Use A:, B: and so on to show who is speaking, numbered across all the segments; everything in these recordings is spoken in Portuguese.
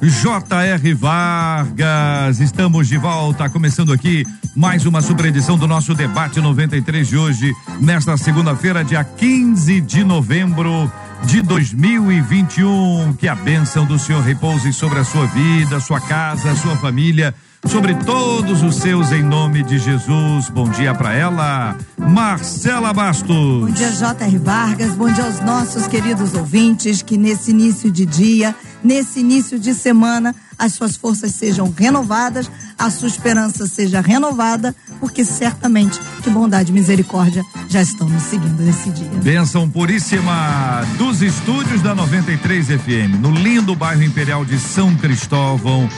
A: J.R. Vargas. Estamos de volta, começando aqui mais uma super edição do nosso debate 93 de hoje, nesta segunda-feira, dia 15 de novembro de 2021. Que a bênção do Senhor repouse sobre a sua vida, sua casa, sua família sobre todos os seus em nome de Jesus. Bom dia para ela, Marcela Bastos.
B: Bom dia, J.R. Vargas. Bom dia aos nossos queridos ouvintes. Que nesse início de dia, nesse início de semana, as suas forças sejam renovadas, a sua esperança seja renovada, porque certamente que bondade e misericórdia já estão nos seguindo nesse dia.
A: Bênção puríssima dos estúdios da 93 FM, no lindo bairro Imperial de São Cristóvão.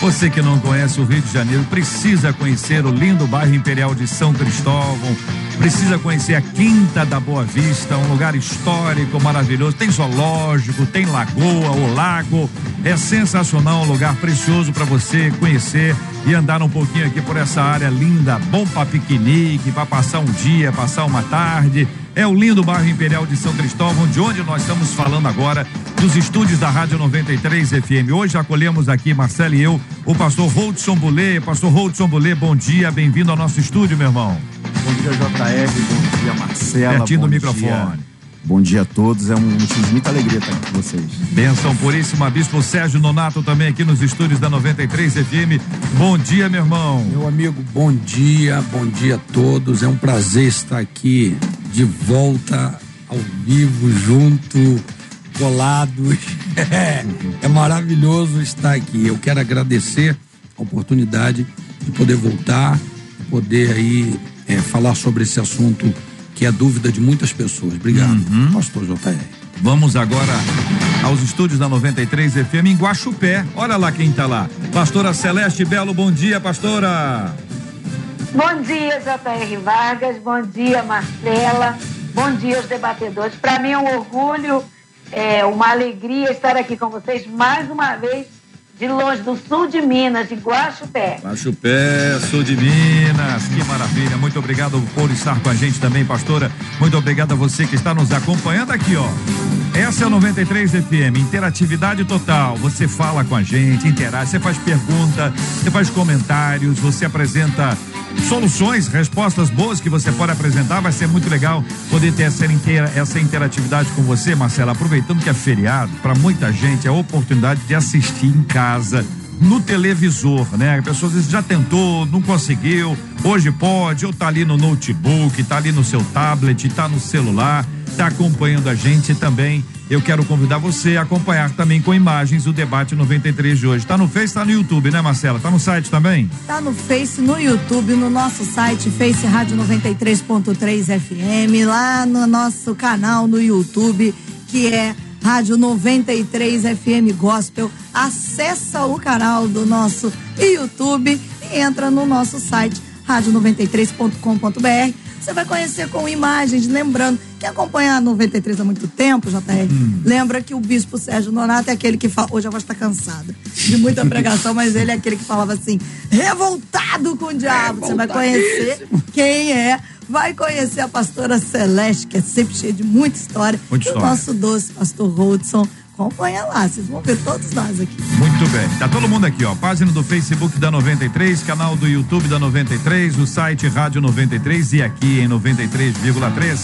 A: Você que não conhece o Rio de Janeiro precisa conhecer o lindo bairro Imperial de São Cristóvão. Precisa conhecer a Quinta da Boa Vista, um lugar histórico maravilhoso. Tem zoológico, tem lagoa, o lago. É sensacional, um lugar precioso para você conhecer e andar um pouquinho aqui por essa área linda. Bom para piquenique, para passar um dia, passar uma tarde. É o lindo bairro Imperial de São Cristóvão, de onde nós estamos falando agora, dos estúdios da Rádio 93 FM. Hoje acolhemos aqui, Marcelo e eu, o pastor Holdson Bulê. Pastor Holdson Bulê, bom dia, bem-vindo ao nosso estúdio, meu irmão.
C: Bom dia, JR, bom dia, Marcela.
A: Pertinho do microfone.
C: Dia. Bom dia a todos, é um motivo de muita alegria estar aqui com vocês.
A: Benção puríssima, Bispo Sérgio Nonato também aqui nos estúdios da 93 FM. Bom dia, meu irmão.
D: Meu amigo, bom dia, bom dia a todos. É um prazer estar aqui de volta ao vivo, junto, colados. É, é maravilhoso estar aqui. Eu quero agradecer a oportunidade de poder voltar, poder aí é, falar sobre esse assunto que é dúvida de muitas pessoas. Obrigado,
A: Uhum.
D: pastor JR.
A: Vamos agora aos estúdios da 93 FM em Guaxupé. Olha lá quem tá lá. Pastora Celeste Belo, bom dia, pastora.
E: Bom dia, J.R. Vargas. Bom dia, Marcela. Bom dia aos debatedores. Para mim é um orgulho, é uma alegria estar aqui com vocês mais uma vez, de longe do sul de Minas, de Guaxupé.
A: Guaxupé, sul de Minas, que maravilha. Muito obrigado por estar com a gente também, pastora. Muito obrigado a você que está nos acompanhando aqui, ó. Essa é a 93 FM, interatividade total. Você fala com a gente, interage, você faz pergunta, você faz comentários, você apresenta soluções, respostas boas que você pode apresentar. Vai ser muito legal poder ter essa, inteira, essa interatividade com você, Marcela. Aproveitando que é feriado, para muita gente é a oportunidade de assistir em casa no televisor, né? A pessoa já tentou, não conseguiu, hoje pode, ou tá ali no notebook, tá ali no seu tablet, tá no celular, tá acompanhando a gente também. Eu quero convidar você a acompanhar também com imagens o debate 93 de hoje. Tá no Face, tá no YouTube, né, Marcela? Tá no site também?
B: Tá no Face, no YouTube, no nosso site, Face Rádio 93.3 FM, lá no nosso canal no YouTube, que é Rádio 93 FM Gospel. Acessa o canal do nosso YouTube e entra no nosso site rádio93.com.br. Você vai conhecer com imagens, lembrando que acompanha a 93 há muito tempo, JR, lembra que o bispo Sérgio Nonato é aquele que fala, hoje a voz está cansada de muita pregação, mas ele é aquele que falava assim, revoltado com o diabo. Você vai conhecer quem é vai conhecer a pastora Celeste, que é sempre cheia de muita história.
A: Muita
B: e o
A: história.
B: nosso doce pastor Rodson. Acompanha lá, vocês vão ver todos nós aqui.
A: Muito bem. Tá todo mundo aqui, ó. Página do Facebook da 93, canal do YouTube da 93, o site Rádio 93 e aqui em 93,3.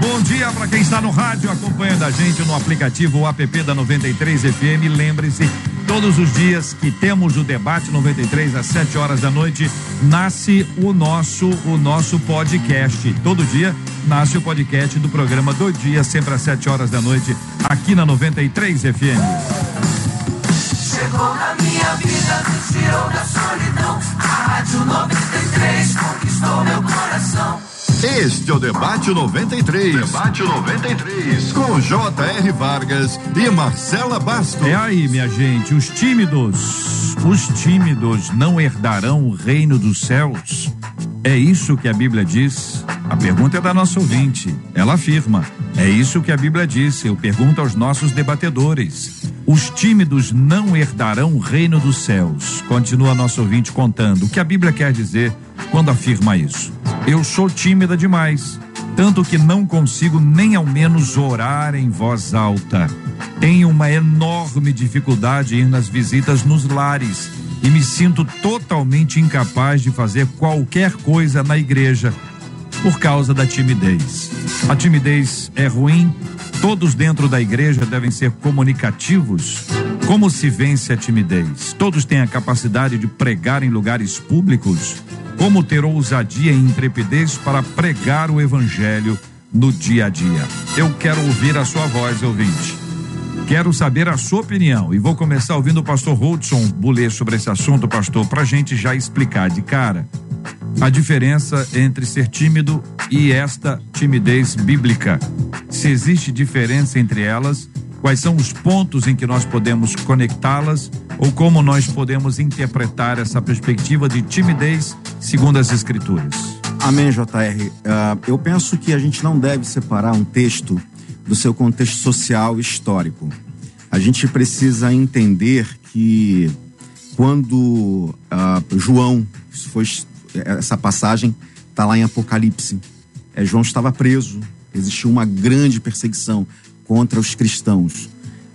A: Bom dia para quem está no rádio acompanhando a gente no aplicativo o app da 93 FM. Lembre-se, todos os dias que temos o debate 93 às 7 horas da noite, nasce o nosso o nosso podcast. Todo dia nasce o podcast do programa do dia, sempre às 7 horas da noite, aqui na 93 FM.
F: Chegou na minha vida, me tirou da solidão. A Rádio 93 conquistou meu coração.
G: Este é o Debate 93. Debate 93. Com J.R. Vargas e Marcela Bastos.
A: É aí, minha gente, os tímidos, Os tímidos não herdarão o reino dos céus. É isso que a Bíblia diz? A pergunta é da nossa ouvinte. Ela afirma: É isso que a Bíblia diz. Eu pergunto aos nossos debatedores. Os tímidos não herdarão o reino dos céus. Continua nosso ouvinte contando. O que a Bíblia quer dizer quando afirma isso? Eu sou tímida demais, tanto que não consigo nem ao menos orar em voz alta. Tenho uma enorme dificuldade em ir nas visitas nos lares e me sinto totalmente incapaz de fazer qualquer coisa na igreja por causa da timidez. A timidez é ruim? Todos dentro da igreja devem ser comunicativos? Como se vence a timidez? Todos têm a capacidade de pregar em lugares públicos? Como ter ousadia e intrepidez para pregar o evangelho no dia a dia? Eu quero ouvir a sua voz, ouvinte. Quero saber a sua opinião e vou começar ouvindo o pastor Hudson Bulê sobre esse assunto, pastor, para gente já explicar de cara a diferença entre ser tímido e esta timidez bíblica. Se existe diferença entre elas, quais são os pontos em que nós podemos conectá-las ou como nós podemos interpretar essa perspectiva de timidez segundo as Escrituras.
C: Amém, JR. Uh, eu penso que a gente não deve separar um texto do seu contexto social e histórico. A gente precisa entender que quando uh, João, foi, essa passagem está lá em Apocalipse, é, João estava preso, existiu uma grande perseguição contra os cristãos.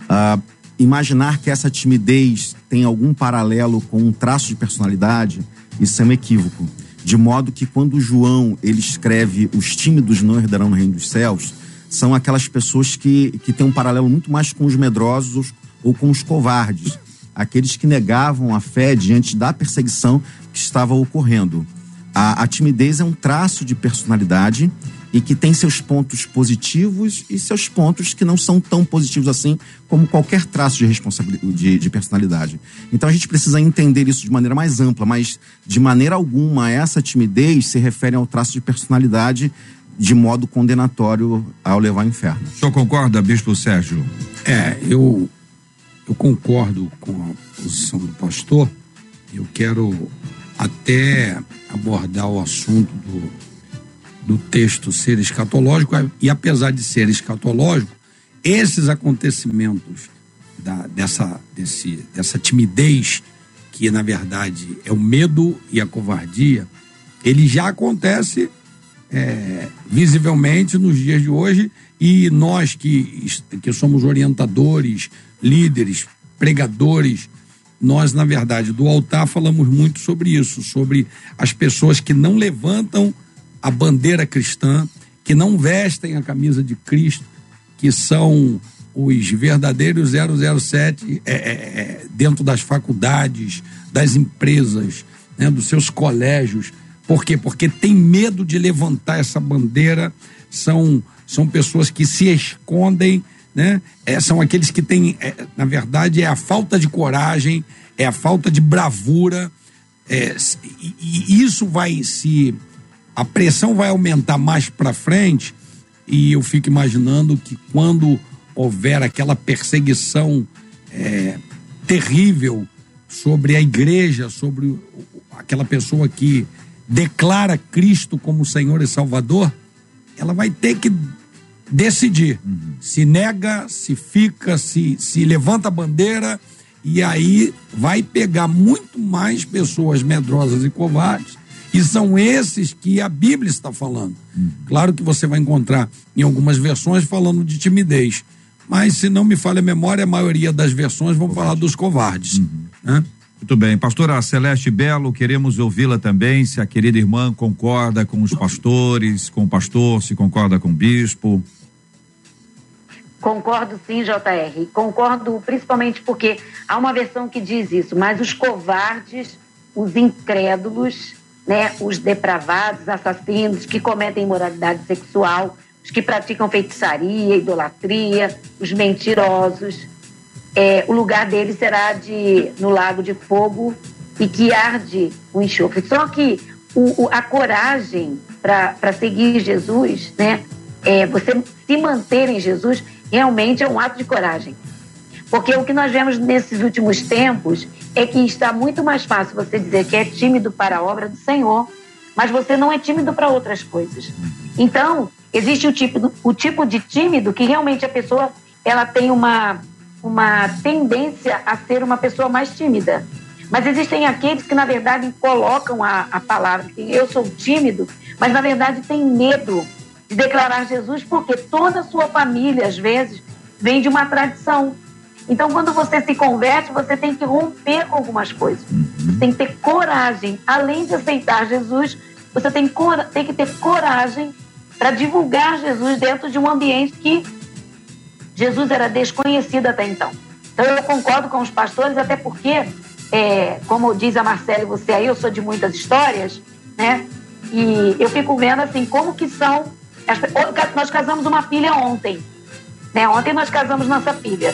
C: Uh, imaginar que essa timidez tem algum paralelo com um traço de personalidade, isso é um equívoco. De modo que quando João ele escreve os tímidos não herdarão no reino dos céus, são aquelas pessoas que, que têm um paralelo muito mais com os medrosos ou com os covardes, aqueles que negavam a fé diante da perseguição que estava ocorrendo. A, a timidez é um traço de personalidade e que tem seus pontos positivos e seus pontos que não são tão positivos assim como qualquer traço de responsabilidade de, de, personalidade. Então a gente precisa entender isso de maneira mais ampla, mas de maneira alguma essa timidez se refere ao traço de personalidade de modo condenatório ao levar ao inferno.
A: O senhor concorda, Bispo Sérgio?
D: É, eu, eu concordo com a posição do pastor. Eu quero até abordar o assunto do, do texto ser escatológico, e apesar de ser escatológico, esses acontecimentos da, dessa, desse, dessa timidez, que na verdade é o medo e a covardia, ele já acontece é, visivelmente nos dias de hoje e nós que, que somos orientadores, líderes, pregadores, nós, na verdade, do altar falamos muito sobre isso, sobre as pessoas que não levantam a bandeira cristã, que não vestem a camisa de Cristo, que são os verdadeiros 007 é, é, é, dentro das faculdades, das empresas, né, dos seus colégios, por quê? Porque tem medo de levantar essa bandeira, são, são pessoas que se escondem, né? É, são aqueles que têm, é, na verdade, é a falta de coragem, é a falta de bravura, é, e, e isso vai se. A pressão vai aumentar mais para frente, e eu fico imaginando que quando houver aquela perseguição é, terrível sobre a igreja, sobre aquela pessoa que declara Cristo como Senhor e Salvador, ela vai ter que decidir uhum. se nega, se fica, se, se levanta a bandeira e aí vai pegar muito mais pessoas medrosas e covardes e são esses que a Bíblia está falando. Uhum. Claro que você vai encontrar em algumas versões falando de timidez, mas se não me falha a memória, a maioria das versões vão falar dos covardes. Uhum. Né?
A: Muito bem. Pastora Celeste Belo, queremos ouvi-la também, se a querida irmã concorda com os pastores, com o pastor, se concorda com o bispo.
E: Concordo sim, JR. Concordo principalmente porque há uma versão que diz isso, mas os covardes, os incrédulos, né, os depravados, assassinos, que cometem imoralidade sexual, os que praticam feitiçaria, idolatria, os mentirosos, é, o lugar dele será de, no lago de fogo e que arde o enxofre. Só que o, o, a coragem para seguir Jesus, né? É, você se manter em Jesus realmente é um ato de coragem. Porque o que nós vemos nesses últimos tempos é que está muito mais fácil você dizer que é tímido para a obra do Senhor, mas você não é tímido para outras coisas. Então, existe o tipo, o tipo de tímido que realmente a pessoa ela tem uma, uma tendência a ser uma pessoa mais tímida. Mas existem aqueles que, na verdade, colocam a, a palavra, que eu sou tímido, mas, na verdade, tem medo de declarar Jesus, porque toda a sua família, às vezes, vem de uma tradição. Então, quando você se converte, você tem que romper com algumas coisas. Você tem que ter coragem. Além de aceitar Jesus, você tem, cora- tem que ter coragem para divulgar Jesus dentro de um ambiente que Jesus era desconhecido até então. Então, eu concordo com os pastores, até porque, é, como diz a Marcela e você aí, eu sou de muitas histórias, né? E eu fico vendo, assim, como que são... pe- Nós casamos uma filha ontem, né? Ontem nós casamos nossa filha.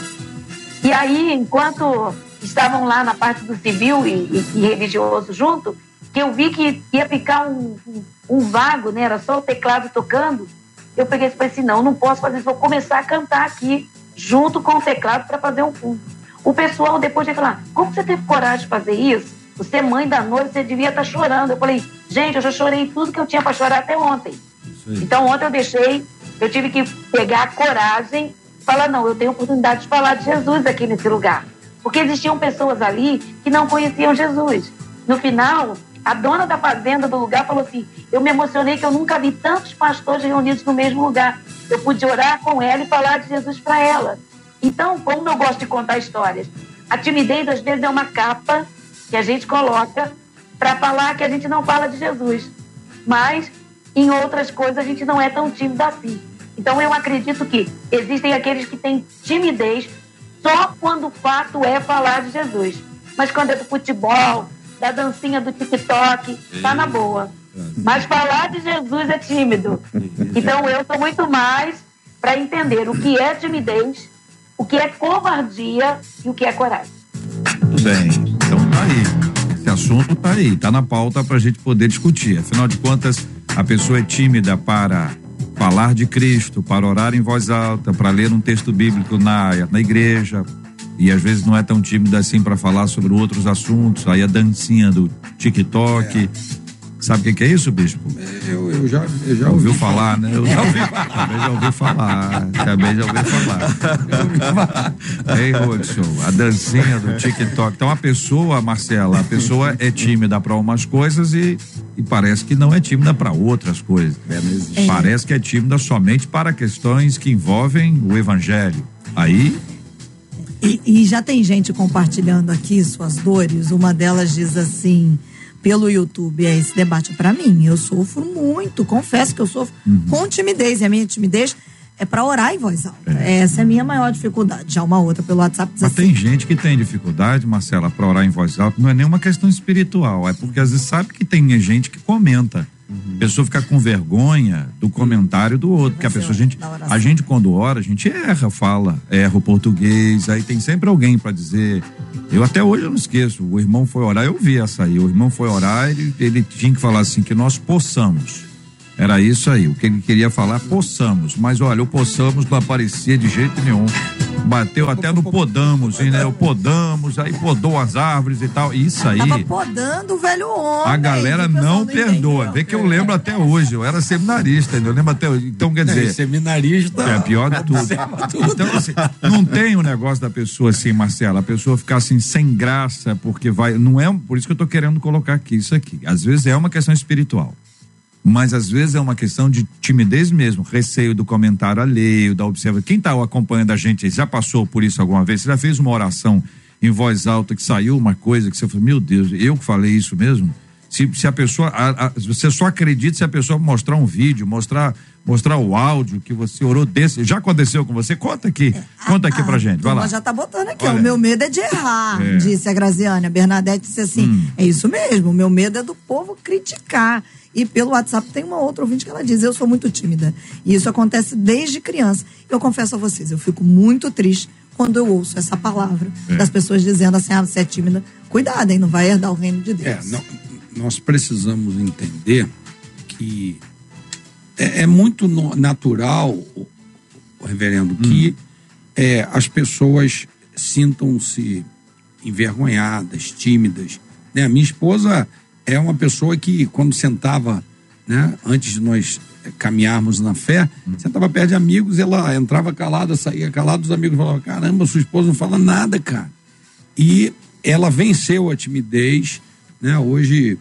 E: E aí, enquanto estavam lá na parte do civil e, e- e religioso junto, que eu vi que ia ficar um, um- um vago, né? Era só o teclado tocando. Eu peguei e falei assim, não, não posso fazer isso, vou começar a cantar aqui, junto com o teclado, para fazer um fundo. O pessoal depois vai falar, como você teve coragem de fazer isso? Você, é mãe da noite, você devia estar chorando. Eu falei, gente, eu já chorei tudo que eu tinha para chorar até ontem. Então ontem eu deixei, eu tive que pegar a coragem e falar, não, eu tenho oportunidade de falar de Jesus aqui nesse lugar. Porque existiam pessoas ali que não conheciam Jesus. No final, a dona da fazenda do lugar falou assim, eu me emocionei que eu nunca vi tantos pastores reunidos no mesmo lugar. Eu pude orar com ela e falar de Jesus para ela. Então, como eu gosto de contar histórias, a timidez às vezes é uma capa que a gente coloca para falar que a gente não fala de Jesus. Mas em outras coisas a gente não é tão tímido assim. Então eu acredito que existem aqueles que têm timidez só quando o fato é falar de Jesus. Mas quando é do futebol, da dancinha do TikTok, tá na boa. Mas falar de Jesus é tímido. Então eu sou muito mais para entender o que é timidez, o que é covardia e o que é coragem.
A: Tudo bem. Então tá aí. Esse assunto tá aí, tá na pauta pra gente poder discutir. Afinal de contas, a pessoa é tímida para falar de Cristo, para orar em voz alta, para ler um texto bíblico na, na igreja. E às vezes não é tão tímida assim para falar sobre outros assuntos. Aí a dancinha do TikTok. Sabe o que, que é isso, bispo?
D: Eu, eu já, eu já
A: ouviu
D: ouvi
A: falar, né? Eu já ouvi, também já ouvi falar. Também já ouvi falar. Ei, Rodson, a dancinha do TikTok. Então a pessoa, Marcela, a pessoa é tímida para umas coisas e, e parece que não é tímida para outras coisas.
C: É, não existe.
A: Parece que é tímida somente para questões que envolvem o evangelho. Aí,
B: E, e já tem gente compartilhando aqui suas dores. Uma delas diz assim, pelo YouTube, é esse debate é pra mim. Eu sofro muito, confesso que eu sofro
A: Uhum.
B: com timidez. E a minha timidez é pra orar em voz alta. Essa é a minha maior dificuldade. Já uma outra pelo WhatsApp diz
A: mas
B: assim,
A: tem gente que tem dificuldade, Marcela, para orar em voz alta. Não é nenhuma questão espiritual, é porque às vezes sabe que tem gente que comenta. A pessoa fica com vergonha do comentário do outro. Porque a pessoa, a
B: é,
A: gente,
B: da oração.
A: a gente, quando ora, a gente erra, fala, erra o português, aí tem sempre alguém para dizer. Eu até hoje eu não esqueço. O irmão foi orar, eu vi essa aí. O irmão foi orar, ele, ele tinha que falar assim: que nós possamos. Era isso aí, o que ele queria falar, possamos. Mas olha, o possamos não aparecia de jeito nenhum. Bateu até no podamos, hein, né? O podamos, aí podou as árvores e tal. Isso aí.
B: tava podando o velho homem.
A: A galera não perdoa. Vê que eu lembro até hoje. Eu era seminarista, ainda eu lembro até hoje. Então, quer
D: É,
A: dizer.
D: seminarista.
A: É pior de tudo. Então, assim, não tem o negócio da pessoa assim, Marcela, a pessoa ficar assim sem graça, porque vai. Não é. Por isso que eu tô querendo colocar aqui isso aqui. Às vezes é uma questão espiritual. Mas às vezes é uma questão de timidez mesmo, receio do comentário alheio, da observação. Quem está acompanhando a gente já passou por isso alguma vez? Você já fez uma oração em voz alta que saiu uma coisa que você falou, meu Deus, eu que falei isso mesmo? Se, se a pessoa, a- a- você só acredita se a pessoa mostrar um vídeo, mostrar, mostrar o áudio que você orou desse. Já aconteceu com você? Conta aqui, conta aqui
B: Ah,
A: pra gente, vai lá.
B: já tá botando aqui,
A: Olha.
B: o meu medo é de errar,
A: É.
B: disse a Graziane. A Bernadette disse assim,
A: Hum.
B: é isso mesmo, o meu medo é do povo criticar. E pelo WhatsApp tem uma outra ouvinte que ela diz, eu sou muito tímida. E isso acontece desde criança. Eu confesso a vocês, eu fico muito triste quando eu ouço essa palavra
A: É.
B: das pessoas dizendo assim, ah, você é tímida. Cuidado, hein, não vai herdar o reino de
D: É,
B: Deus.
D: não- nós precisamos entender que é, é muito no- natural, reverendo, que é, as pessoas sintam-se envergonhadas, tímidas. Né? A minha esposa é uma pessoa que, quando sentava, né, antes de nós caminharmos na fé, sentava perto de amigos, ela entrava calada, saía calada, os amigos falavam: caramba, sua esposa não fala nada, cara. E ela venceu a timidez, né? Hoje,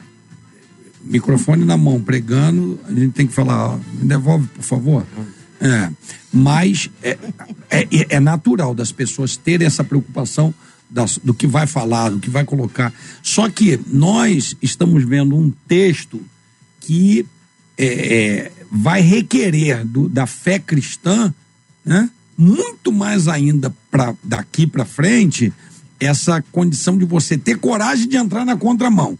D: microfone na mão, pregando, a gente tem que falar: ó, me devolve, por favor. É, mas é, é, é natural das pessoas terem essa preocupação do que vai falar, do que vai colocar. Só que nós estamos vendo um texto que é, é, vai requerer do- da fé cristã, né, muito mais ainda pra, daqui para frente, essa condição de você ter coragem de entrar na contramão.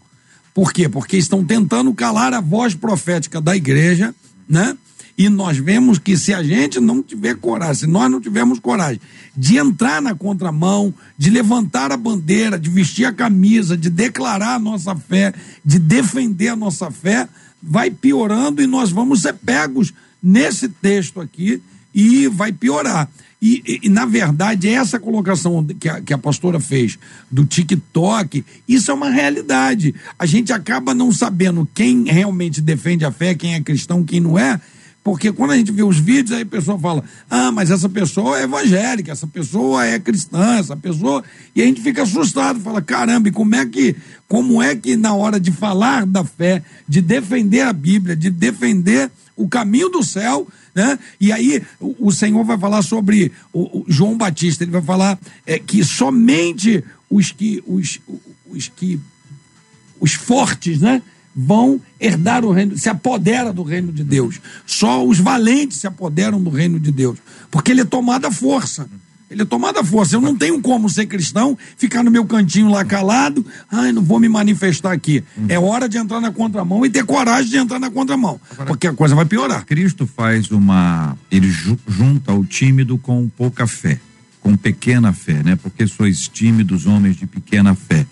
D: Por quê? Porque estão tentando calar a voz profética da igreja, né? E nós vemos que se a gente não tiver coragem, se nós não tivermos coragem de entrar na contramão, de levantar a bandeira, de vestir a camisa, de declarar a nossa fé, de defender a nossa fé, vai piorando e nós vamos ser pegos nesse texto aqui e vai piorar. E, e- e, na verdade, essa colocação que a, que a pastora fez do TikTok, isso é uma realidade. A gente acaba não sabendo quem realmente defende a fé, quem é cristão, quem não é, porque quando a gente vê os vídeos, aí a pessoa fala: ah, mas essa pessoa é evangélica, essa pessoa é cristã, essa pessoa. E a gente fica assustado, fala: caramba, e como é que, como é que na hora de falar da fé, de defender a Bíblia, de defender o caminho do céu, né? E aí o, o Senhor vai falar sobre o, o João Batista, ele vai falar é, que somente os que os, os que os fortes, né? Vão herdar o reino, se apodera do reino de Deus. Só os valentes se apoderam do reino de Deus. Porque ele é tomado à força. Ele é tomado à força. Eu não tenho como ser cristão, ficar no meu cantinho lá calado. Ai, não vou me manifestar aqui. É hora de entrar na contramão e ter coragem de entrar na contramão. Porque a coisa vai piorar.
A: Cristo faz uma. Ele ju- junta o tímido com pouca fé, com pequena fé, né? Porque sois tímidos, homens de pequena fé.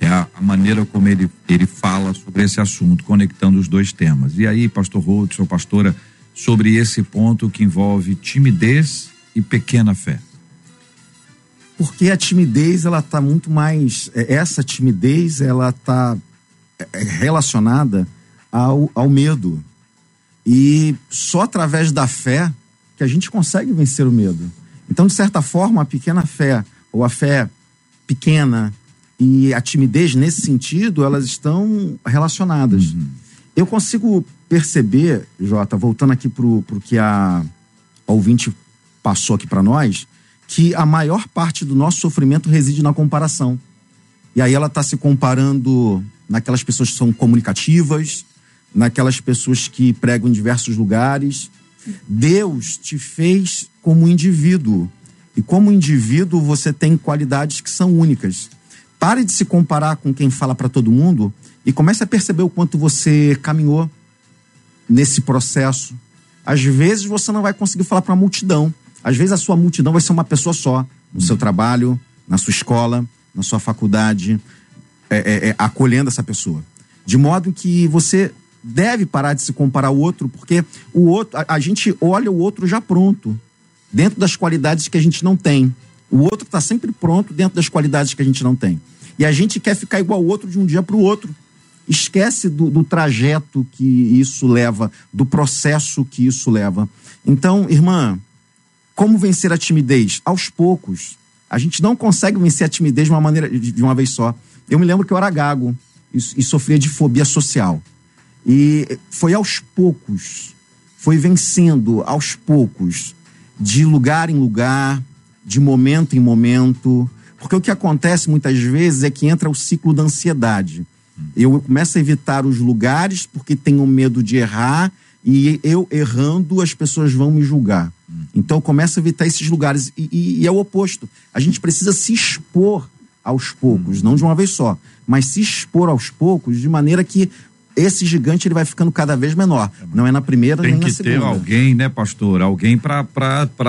A: É a, a maneira como ele, ele fala sobre esse assunto, conectando os dois temas. E aí, pastor Rodson, pastora, sobre esse ponto que envolve timidez e pequena fé.
C: Porque a timidez, ela tá muito mais. é, Essa timidez, ela tá é, é, relacionada ao, ao medo. E só através da fé que a gente consegue vencer o medo. Então, de certa forma, a pequena fé, ou a fé pequena e a timidez, nesse sentido, elas estão relacionadas. Eu consigo perceber, Jota, voltando aqui pro, pro que a, a ouvinte passou aqui para nós, que a maior parte do nosso sofrimento reside na comparação. E aí ela está se comparando naquelas pessoas que são comunicativas, naquelas pessoas que pregam em diversos lugares. Deus te fez como indivíduo. E como indivíduo você tem qualidades que são únicas. Pare de se comparar com quem fala para todo mundo e comece a perceber o quanto você caminhou nesse processo. Às vezes você não vai conseguir falar para uma multidão. Às vezes a sua multidão vai ser uma pessoa só, no seu trabalho, na sua escola, na sua faculdade, é, é, é, acolhendo essa pessoa. De modo que você deve parar de se comparar ao outro, porque o outro, a, a gente olha o outro já pronto, dentro das qualidades que a gente não tem. O outro está sempre pronto dentro das qualidades que a gente não tem. E a gente quer ficar igual ao outro de um dia para o outro. Esquece do, do trajeto que isso leva, do processo que isso leva. Então, irmã, como vencer a timidez? Aos poucos. A gente não consegue vencer a timidez de uma maneira de de uma vez só. Eu me lembro que eu era gago e, e sofria de fobia social. E foi aos poucos, foi vencendo aos poucos, de lugar em lugar, de momento em momento. Porque o que acontece muitas vezes é que entra o ciclo da ansiedade. Eu começo a evitar os lugares porque tenho medo de errar e eu errando as pessoas vão me julgar. Então eu começo a evitar esses lugares e, e- e é o oposto. A gente precisa se expor aos poucos, não de uma vez só, mas se expor aos poucos de maneira que esse gigante ele vai ficando cada vez menor. Não é na primeira
A: Tem
C: nem na
A: que ter
C: segunda.
A: alguém, né, pastor? Alguém para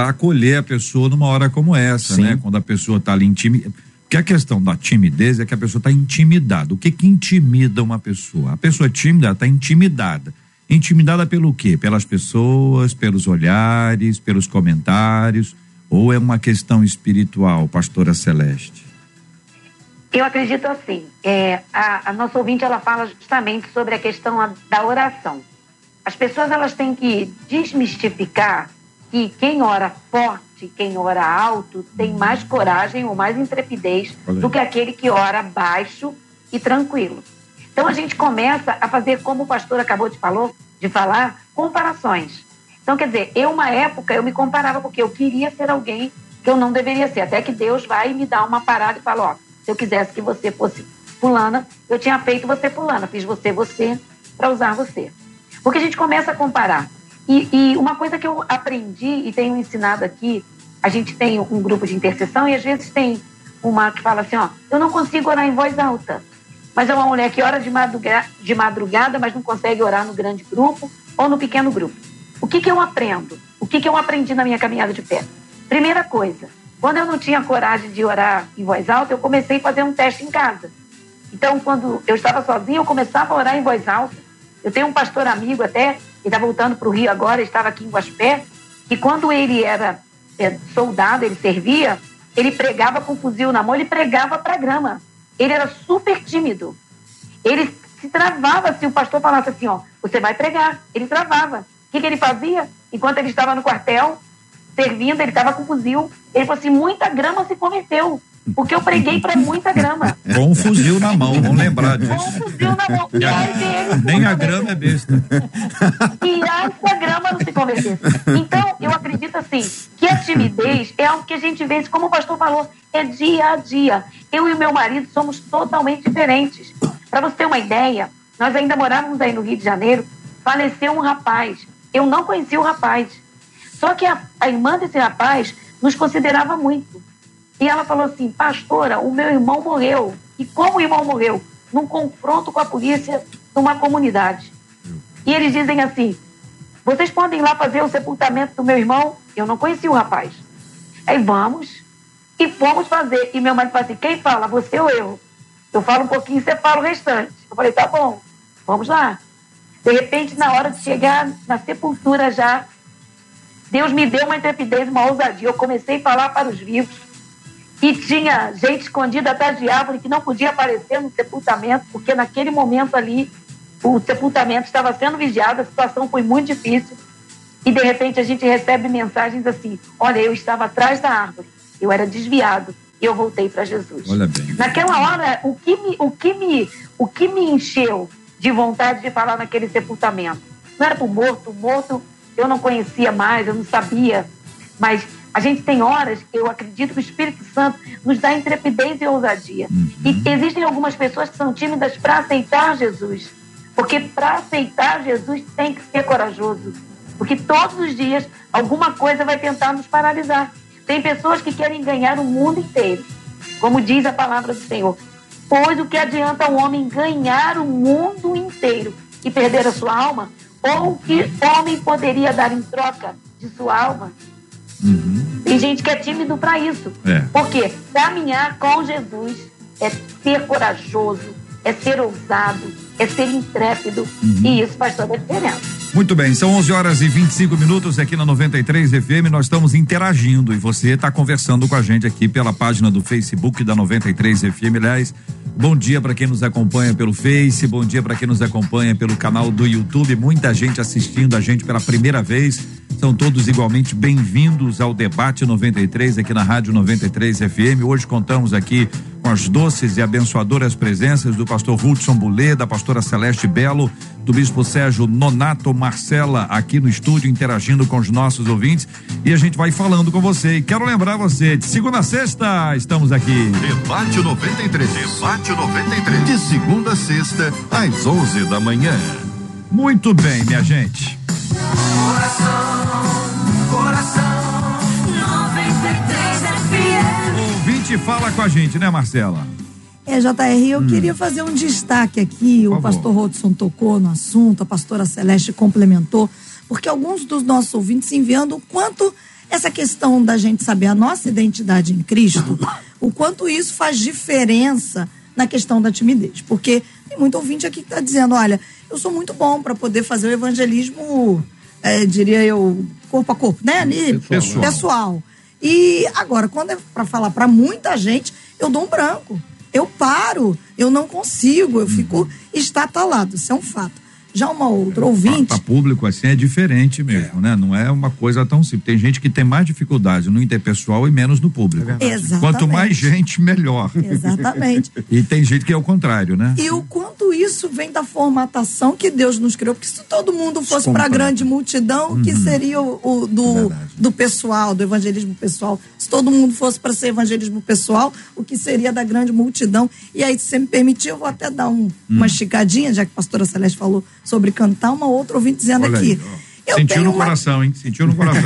A: acolher a pessoa numa hora como essa,
C: Sim.
A: né? Quando a pessoa está ali intimidada. Porque a questão da timidez é que a pessoa está intimidada. O que que intimida uma pessoa? A pessoa tímida está intimidada. Intimidada pelo quê? Pelas pessoas, pelos olhares, pelos comentários, ou é uma questão espiritual, pastora Celeste?
E: Eu acredito assim. É, a, a nossa ouvinte ela fala justamente sobre a questão da oração. As pessoas elas têm que desmistificar que quem ora forte, quem ora alto, tem mais coragem ou mais intrepidez
A: Olha
E: do que aquele que ora baixo e tranquilo. Então a gente começa a fazer, como o pastor acabou de, falou, de falar, comparações. Então, quer dizer, eu, uma época, eu me comparava porque eu queria ser alguém que eu não deveria ser. Até que Deus vai me dar uma parada e fala: ó, se eu quisesse que você fosse fulana, eu tinha feito você fulana, fiz você você para usar você. Porque a gente começa a comparar. E, e uma coisa que eu aprendi e tenho ensinado aqui, a gente tem um grupo de intercessão e às vezes tem uma que fala assim: ó, eu não consigo orar em voz alta. Mas é uma mulher que ora de de madrugada, mas não consegue orar no grande grupo ou no pequeno grupo. O que, que eu aprendo? O que, que eu aprendi na minha caminhada de fé? Primeira coisa, quando eu não tinha coragem de orar em voz alta, eu comecei a fazer um teste em casa. Então, quando eu estava sozinha, eu começava a orar em voz alta. Eu tenho um pastor amigo até, que está voltando para o Rio agora, estava aqui em Guaspé, que quando ele era é, soldado, ele servia, ele pregava com fuzil na mão, ele pregava para grama. Ele era super tímido. Ele se travava se o pastor falasse assim, ó, você vai pregar. Ele travava. O que, que ele fazia? Enquanto ele estava no quartel, servindo, ele estava com fuzil. Ele falou assim, muita grama se converteu. Porque eu preguei para muita grama.
A: Com um fuzil na mão, vamos lembrar
E: Com
A: disso.
E: fuzil na mão. E aí dele,
A: Nem a grama é besta.
E: e essa grama não se convertesse. Então, eu acredito assim, que a timidez é algo que a gente vê, como o pastor falou, é dia a dia. Eu e o meu marido somos totalmente diferentes. Para você ter uma ideia, nós ainda morávamos aí no Rio de Janeiro, faleceu um rapaz. Eu não conhecia o rapaz. Só que a, a irmã desse rapaz nos considerava muito. E ela falou assim: Pastora, o meu irmão morreu. E como o irmão morreu? Num confronto com a polícia numa comunidade. E eles dizem assim: vocês podem ir lá fazer o sepultamento do meu irmão? Eu não conhecia o rapaz. Aí vamos e fomos fazer. E meu marido fala assim: quem fala, você ou eu? Eu falo um pouquinho e você fala o restante. Eu falei: tá bom, vamos lá. De repente, na hora de chegar na sepultura já, Deus me deu uma intrepidez, uma ousadia. Eu comecei a falar para os vivos. E tinha gente escondida atrás de árvore que não podia aparecer no sepultamento, porque naquele momento ali o sepultamento estava sendo vigiado, a situação foi muito difícil. E de repente a gente recebe mensagens assim: Olha, eu estava atrás da árvore, eu era desviado e eu voltei para Jesus.
A: Olha bem.
E: Naquela hora, o que, me, o, que me, o que me encheu de vontade de falar naquele sepultamento? Não era para o morto, o morto eu não conhecia mais, eu não sabia. Mas a gente tem horas, eu acredito que o Espírito Santo nos dá intrepidez e ousadia. E existem algumas pessoas que são tímidas para aceitar Jesus. Porque para aceitar Jesus tem que ser corajoso. Porque todos os dias alguma coisa vai tentar nos paralisar. Tem pessoas que querem ganhar o mundo inteiro. Como diz a palavra do Senhor. Pois o que adianta o homem ganhar o mundo inteiro e perder a sua alma? Ou que homem poderia dar em troca de sua alma? Tem gente que é tímido para isso.
A: É.
E: Porque caminhar com Jesus é ser corajoso, é ser ousado, é ser intrépido. E isso faz toda a diferença.
A: Muito bem, são 11 horas e 25 minutos aqui na 93 FM. Nós estamos interagindo e você está conversando com a gente aqui pela página do Facebook da 93 FM. Aliás, bom dia para quem nos acompanha pelo Face, bom dia para quem nos acompanha pelo canal do YouTube. Muita gente assistindo a gente pela primeira vez. São todos igualmente bem-vindos ao debate 93 aqui na Rádio 93 FM. Hoje contamos aqui com as doces e abençoadoras presenças do pastor Hudson Bulê, da pastora Celeste Belo, do bispo Sérgio Nonato Marcela aqui no estúdio interagindo com os nossos ouvintes e a gente vai falando com você. E quero lembrar você, de segunda a sexta estamos aqui.
G: Debate 93. Debate 93. De segunda a sexta, às 11 da manhã.
A: Muito bem, minha gente.
F: Coração 93 FM.
A: Ouvinte fala com a gente, né, Marcela?
B: É, JR, eu queria fazer um destaque aqui.
A: Hum. Por
B: O
A: favor.
B: pastor Rodson tocou no assunto, a pastora Celeste complementou, porque alguns dos nossos ouvintes enviando o quanto essa questão da gente saber a nossa identidade em Cristo, o quanto isso faz diferença na questão da timidez. Porque tem muito ouvinte aqui que está dizendo: olha, eu sou muito bom para poder fazer o evangelismo, é, diria eu, corpo a corpo, né? Ali,
A: Pessoal.
B: pessoal. E agora, quando é para falar para muita gente, eu dou um branco. Eu paro, eu não consigo, eu fico estatalado, isso é um fato. Já uma outra ouvinte.
A: Para público assim é diferente mesmo, né? Não é uma coisa tão simples. Tem gente que tem mais dificuldade no interpessoal e menos no público.
B: Exatamente.
A: Quanto mais gente, melhor.
B: Exatamente.
A: e tem gente que é o contrário, né?
B: E o quanto isso vem da formatação que Deus nos criou, porque se todo mundo fosse para a grande multidão, o que seria o, o do, do pessoal, do evangelismo pessoal? Se todo mundo fosse para ser evangelismo pessoal, o que seria da grande multidão? E aí, se você me permitir, eu vou até dar um- uma esticadinha, já que a pastora Celeste falou sobre cantar, uma outra ouvinte dizendo
A: Olha
B: aqui.
A: aí, Sentiu no
B: uma
A: coração, hein? Sentiu no coração.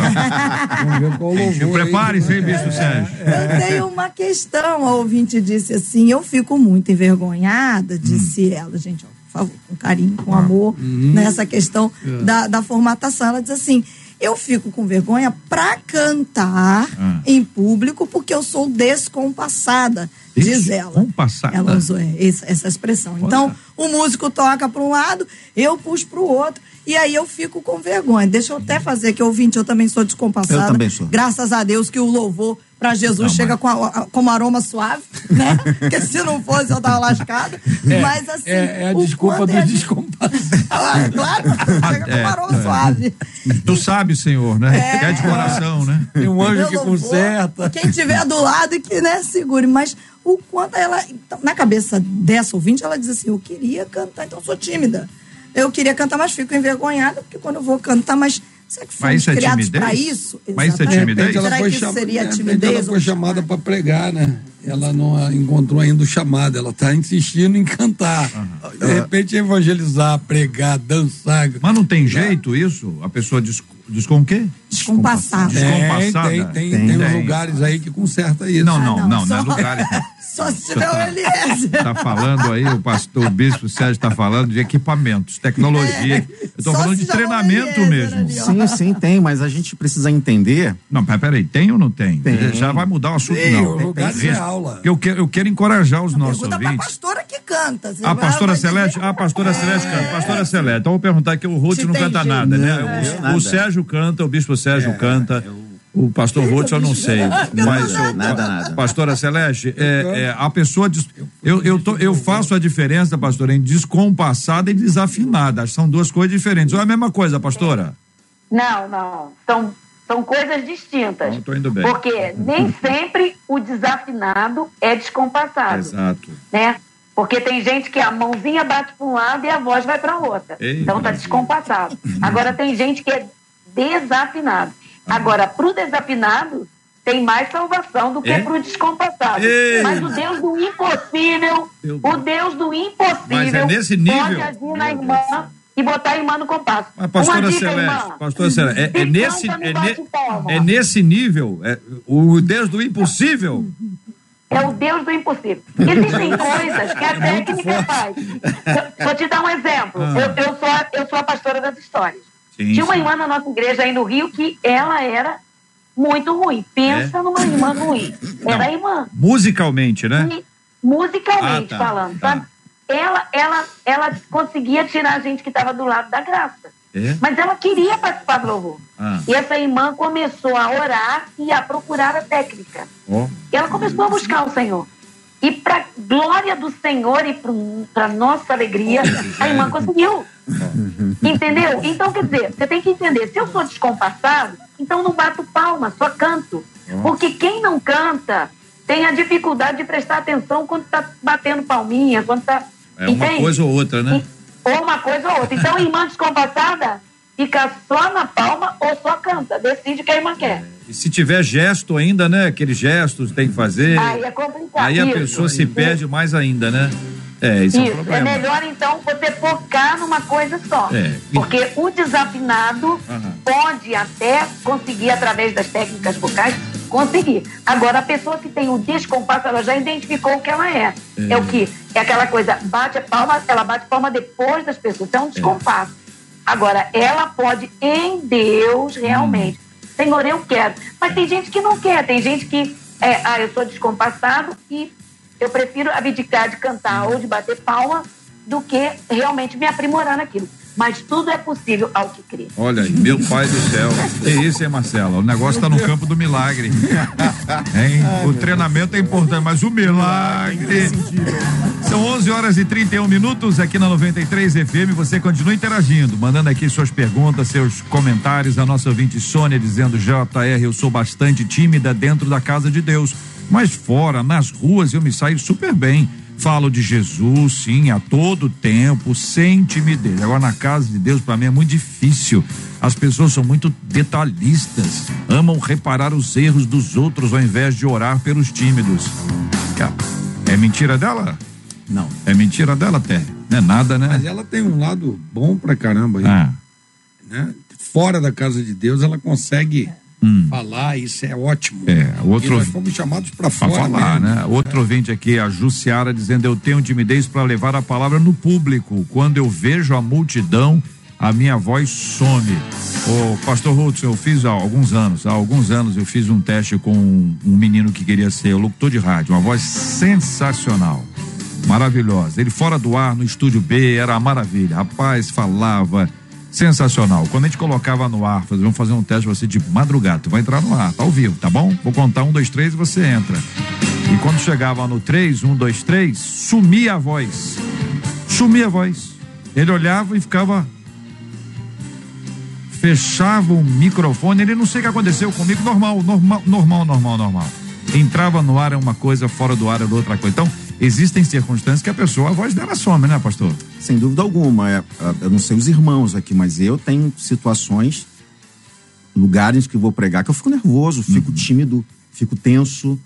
D: Vamos ver qual o
A: Sentiu.
D: louvor aí.
A: Prepare-se, hein, Bispo Sérgio.
B: Eu tenho uma questão. A ouvinte disse assim: eu fico muito envergonhada, disse ela, gente, ó, por favor, com carinho, com amor, nessa questão da, da formatação. Ela diz assim: eu fico com vergonha pra cantar
A: Ah.
B: em público porque eu sou descompassada, diz ela.
A: Descompassada?
B: Ela usou essa, essa expressão. Então, o músico toca para um lado, eu puxo para o outro. E aí eu fico com vergonha. Deixa eu até fazer, que ouvinte, eu também sou descompassada.
C: Eu também sou.
B: Graças a Deus que o louvor para Jesus
A: Não,
B: chega com, a- a- como aroma suave, né? Porque se não fosse, eu tava lascada. Mas assim.
D: É, é a desculpa
B: quanto
D: do
B: é-
D: descompasso.
B: Ah, claro, chega com
A: É,
B: aroma
A: é.
B: suave.
A: Tu sabe, Senhor, né? É, de coração, né?
D: Tem um anjo
B: Meu
D: que
B: louvor,
D: conserta.
B: Quem tiver do lado e que né, segure. Mas o quanto ela. então, na cabeça dessa ouvinte, ela diz assim: eu queria cantar, então eu sou tímida. Eu queria cantar, mas fico envergonhada, porque quando eu vou cantar, mas será que
A: Mas
B: fomos
A: isso é
B: criados
A: timidez?
B: para isso?
A: Mas isso é timidez?
B: Será
D: foi
B: que
D: cham-
B: seria timidez?
D: Ela foi chamada para pregar, né? Ela não ah, encontrou ainda o chamado, ela está insistindo em cantar. De repente evangelizar, pregar, dançar.
A: Mas não tem jeito isso? A pessoa diz, diz com o quê?
B: Descompassada.
D: Tem,
A: Descompassada?
D: tem, tem,
C: Tem.
D: tem, uns
A: Tem.
D: lugares aí que conserta isso.
A: Não, não,
B: não,
A: não, não, é
B: só-
A: lugar.
B: Só se tiver o Eliezer.
A: Tá falando aí, o pastor o Bispo Sérgio está falando de equipamentos, tecnologia. Eu estou
B: Só
A: falando de treinamento
B: Eliezer
A: mesmo.
C: Sim, sim, tem, mas a gente precisa entender.
A: Não, mas peraí, tem ou não tem?
C: Tem.
A: Já vai mudar o assunto,
D: Tem,
A: não.
D: lugar
A: Tem.
D: de aula.
A: Eu quero, eu quero encorajar os nossos
B: Pergunta pra
A: ouvintes.
B: pastora que canta.
A: A pastora
B: dizer-
A: Celeste, a pastora Celeste canta, pastora Celeste. Então eu vou perguntar que o Ruth
B: Se
A: não
B: tem
A: canta nada, né?
C: Não,
A: O-
C: eu
A: o. Sérgio canta, o bispo Sérgio canta. O pastor Ruth eu não sei, mas
C: Nada, nada.
A: pastora Celeste, é, é, a pessoa diz, eu, eu, tô- eu faço a diferença, pastora, em descompassada e desafinada. São duas coisas diferentes. Ou é a mesma coisa, pastora?
E: Não, não. São, são coisas distintas.
A: Tô indo bem.
E: Porque nem sempre o desafinado é descompassado.
A: Exato.
E: Né? Porque tem gente que a mãozinha bate para um lado e a voz vai para outra.
A: Ei,
E: então tá descompassado. Agora tem gente que é desafinado. Agora, para o desafinado, tem mais salvação do que
A: É?
E: para o descompassado.
A: Ei.
E: Mas o Deus do impossível, o Deus do impossível,
A: Mas é nesse nível?
E: pode agir na irmã e botar a irmã no compasso.
A: Mas, pastora
E: Uma dica,
A: Celeste,
E: irmã.
A: pastora Celeste, é, é
E: Se
A: nesse, é, ne- é nesse nível, é, o Deus do impossível.
E: É o Deus do impossível. Existem coisas que a técnica faz. Vou te dar um exemplo.
A: Ah.
E: Eu, eu sou a, eu sou a pastora das histórias.
A: Sim,
E: Tinha uma
A: sim.
E: irmã na nossa igreja aí no Rio que ela era muito ruim. Pensa
A: É?
E: numa irmã ruim. Era irmã.
A: Musicalmente, né?
E: E, musicalmente
A: Ah, tá,
E: falando,
A: tá.
E: sabe? Ela, ela, ela conseguia tirar a gente que estava do lado da graça.
A: É?
E: Mas ela queria participar do louvor.
A: Ah.
E: E essa irmã começou a orar e a procurar a técnica. E ela começou a buscar o Senhor. E para glória do Senhor e para nossa alegria, a irmã conseguiu. Entendeu? Então, quer dizer, você tem que entender, se eu sou descompassado, então não bato palma, só canto. Porque quem não canta tem a dificuldade de prestar atenção quando está batendo palminha, quando está.
A: É uma coisa ou outra, né?
E: Ou uma coisa ou outra. Então, irmã descompassada fica só na palma ou só canta. Decide o que a irmã quer.
A: E se tiver gesto ainda, né? Aqueles gestos tem que fazer.
E: Aí é complicado.
A: Aí a
E: Isso.
A: pessoa se perde mais ainda, né? É, isso, é um
E: Isso, é
A: problema.
E: melhor então você focar numa coisa só.
A: É.
E: Porque o desafinado
A: Aham.
E: pode até conseguir, através das técnicas vocais, conseguir. Agora, a pessoa que tem o descompasso, ela já identificou o que ela é. É, o que? É aquela coisa, bate a palma, ela bate palma depois das pessoas. Então, é um descompasso. Agora, ela pode, em Deus, realmente. Senhor, eu quero. Mas tem gente que não quer, tem gente que, é, ah, eu sou descompassado e eu prefiro abdicar de cantar ou de bater palma do que realmente me aprimorar naquilo. Mas tudo é possível ao que crê.
A: Olha aí, meu pai do céu. É isso, hein, Marcela? O negócio tá no campo do milagre. Hein? O treinamento é importante, mas o milagre. São 11 horas e 31 minutos aqui na 93 FM. Você continua interagindo, mandando aqui suas perguntas, seus comentários. A nossa ouvinte Sônia dizendo: JR, eu sou bastante tímida dentro da casa de Deus, mas fora, nas ruas, eu me saio super bem. Falo de Jesus, sim, a todo tempo, sem timidez. Agora, na casa de Deus, para mim é muito difícil. As pessoas são muito detalhistas, amam reparar os erros dos outros ao invés de orar pelos tímidos. Cara, É mentira dela?
C: Não.
A: É mentira dela, até. Não é nada, né?
D: Mas ela tem um lado bom pra caramba aí.
A: Ah,
D: né? Fora da casa de Deus, ela consegue falar, isso é ótimo.
A: Hum. É, o outro-
D: E nós fomos chamados fora.
A: falar,
D: mesmo.
A: né? Outro ouvinte aqui, a Jussiara, dizendo: Eu tenho timidez para levar a palavra no público. Quando eu vejo a multidão, a minha voz some. Ô, Pastor Hudson, eu fiz há alguns anos, há alguns anos eu fiz um teste com um, um menino que queria ser locutor de rádio, uma voz sensacional, maravilhosa. Ele fora do ar, no estúdio B, era uma maravilha. Rapaz, falava. Sensacional. Quando a gente colocava no ar, vamos fazer um teste você de madrugada, tu vai entrar no ar, tá ao vivo, tá bom? Vou contar um, dois, três e você entra. E quando chegava no três, um, dois, três, sumia a voz. Sumia a voz. Ele olhava e ficava. Fechava o microfone, ele não sei o que aconteceu comigo, normal, normal, normal, normal, normal. Entrava no ar é uma coisa, fora do ar era outra coisa. Então, existem circunstâncias que a pessoa, a voz dela some, né, pastor?
C: Sem dúvida alguma. É, é, eu não sei os irmãos aqui, mas eu tenho situações, lugares que eu vou pregar, que eu fico nervoso, fico tímido, fico tenso.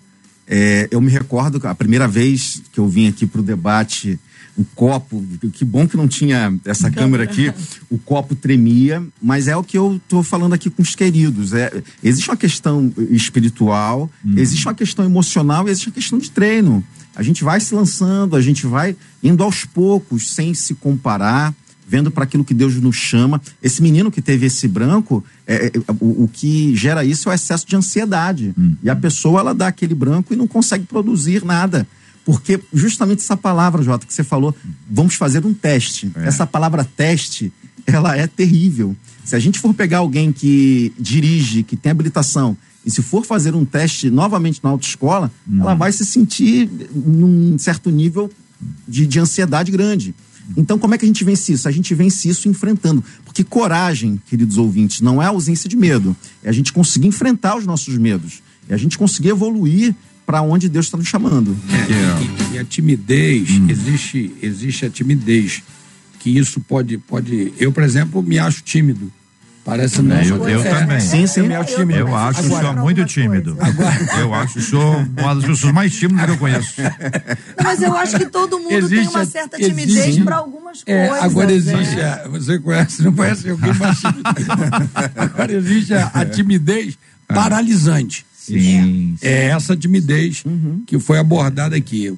C: É, eu me recordo a primeira vez que eu vim aqui para o debate, o copo, que bom que não tinha essa câmera aqui, o copo tremia, mas é o que eu estou falando aqui com os queridos. É, existe uma questão espiritual, existe uma questão emocional e existe uma questão de treino. A gente vai se lançando, a gente vai indo aos poucos, sem se comparar, vendo para aquilo que Deus nos chama. Esse menino que teve esse branco, é, é, o, o que gera isso é o excesso de ansiedade. E a pessoa, ela dá aquele branco e não consegue produzir nada. Porque justamente essa palavra, Jota, que você falou, vamos fazer um teste. Essa palavra teste, ela é terrível. Se a gente for pegar alguém que dirige, que tem habilitação, e se for fazer um teste novamente na autoescola, ela vai se sentir num certo nível de, de ansiedade grande. Então, como é que a gente vence isso? A gente vence isso enfrentando. Porque coragem, queridos ouvintes, não é ausência de medo. É a gente conseguir enfrentar os nossos medos. É a gente conseguir evoluir para onde Deus está nos chamando.
D: É, e, e a timidez,
A: Hum.
D: existe, existe a timidez. Que isso pode, pode. Eu, por exemplo, me acho tímido. Parece não.
A: É, eu- eu também.
D: Sim, sim, me acho tímido.
A: Eu acho o
D: Agora-
A: senhor muito tímido. Eu acho o senhor uma das pessoas mais tímidas que eu conheço.
B: Mas eu acho que todo mundo tem
D: Existe
B: uma
D: a-
B: certa
D: existe-
B: timidez para algumas
D: É,
B: coisas.
D: agora existe,
B: né?
D: a- você conhece, não conhece alguém mais tímido. agora existe a, a timidez paralisante.
A: Sim.
D: É essa timidez que foi abordada aqui.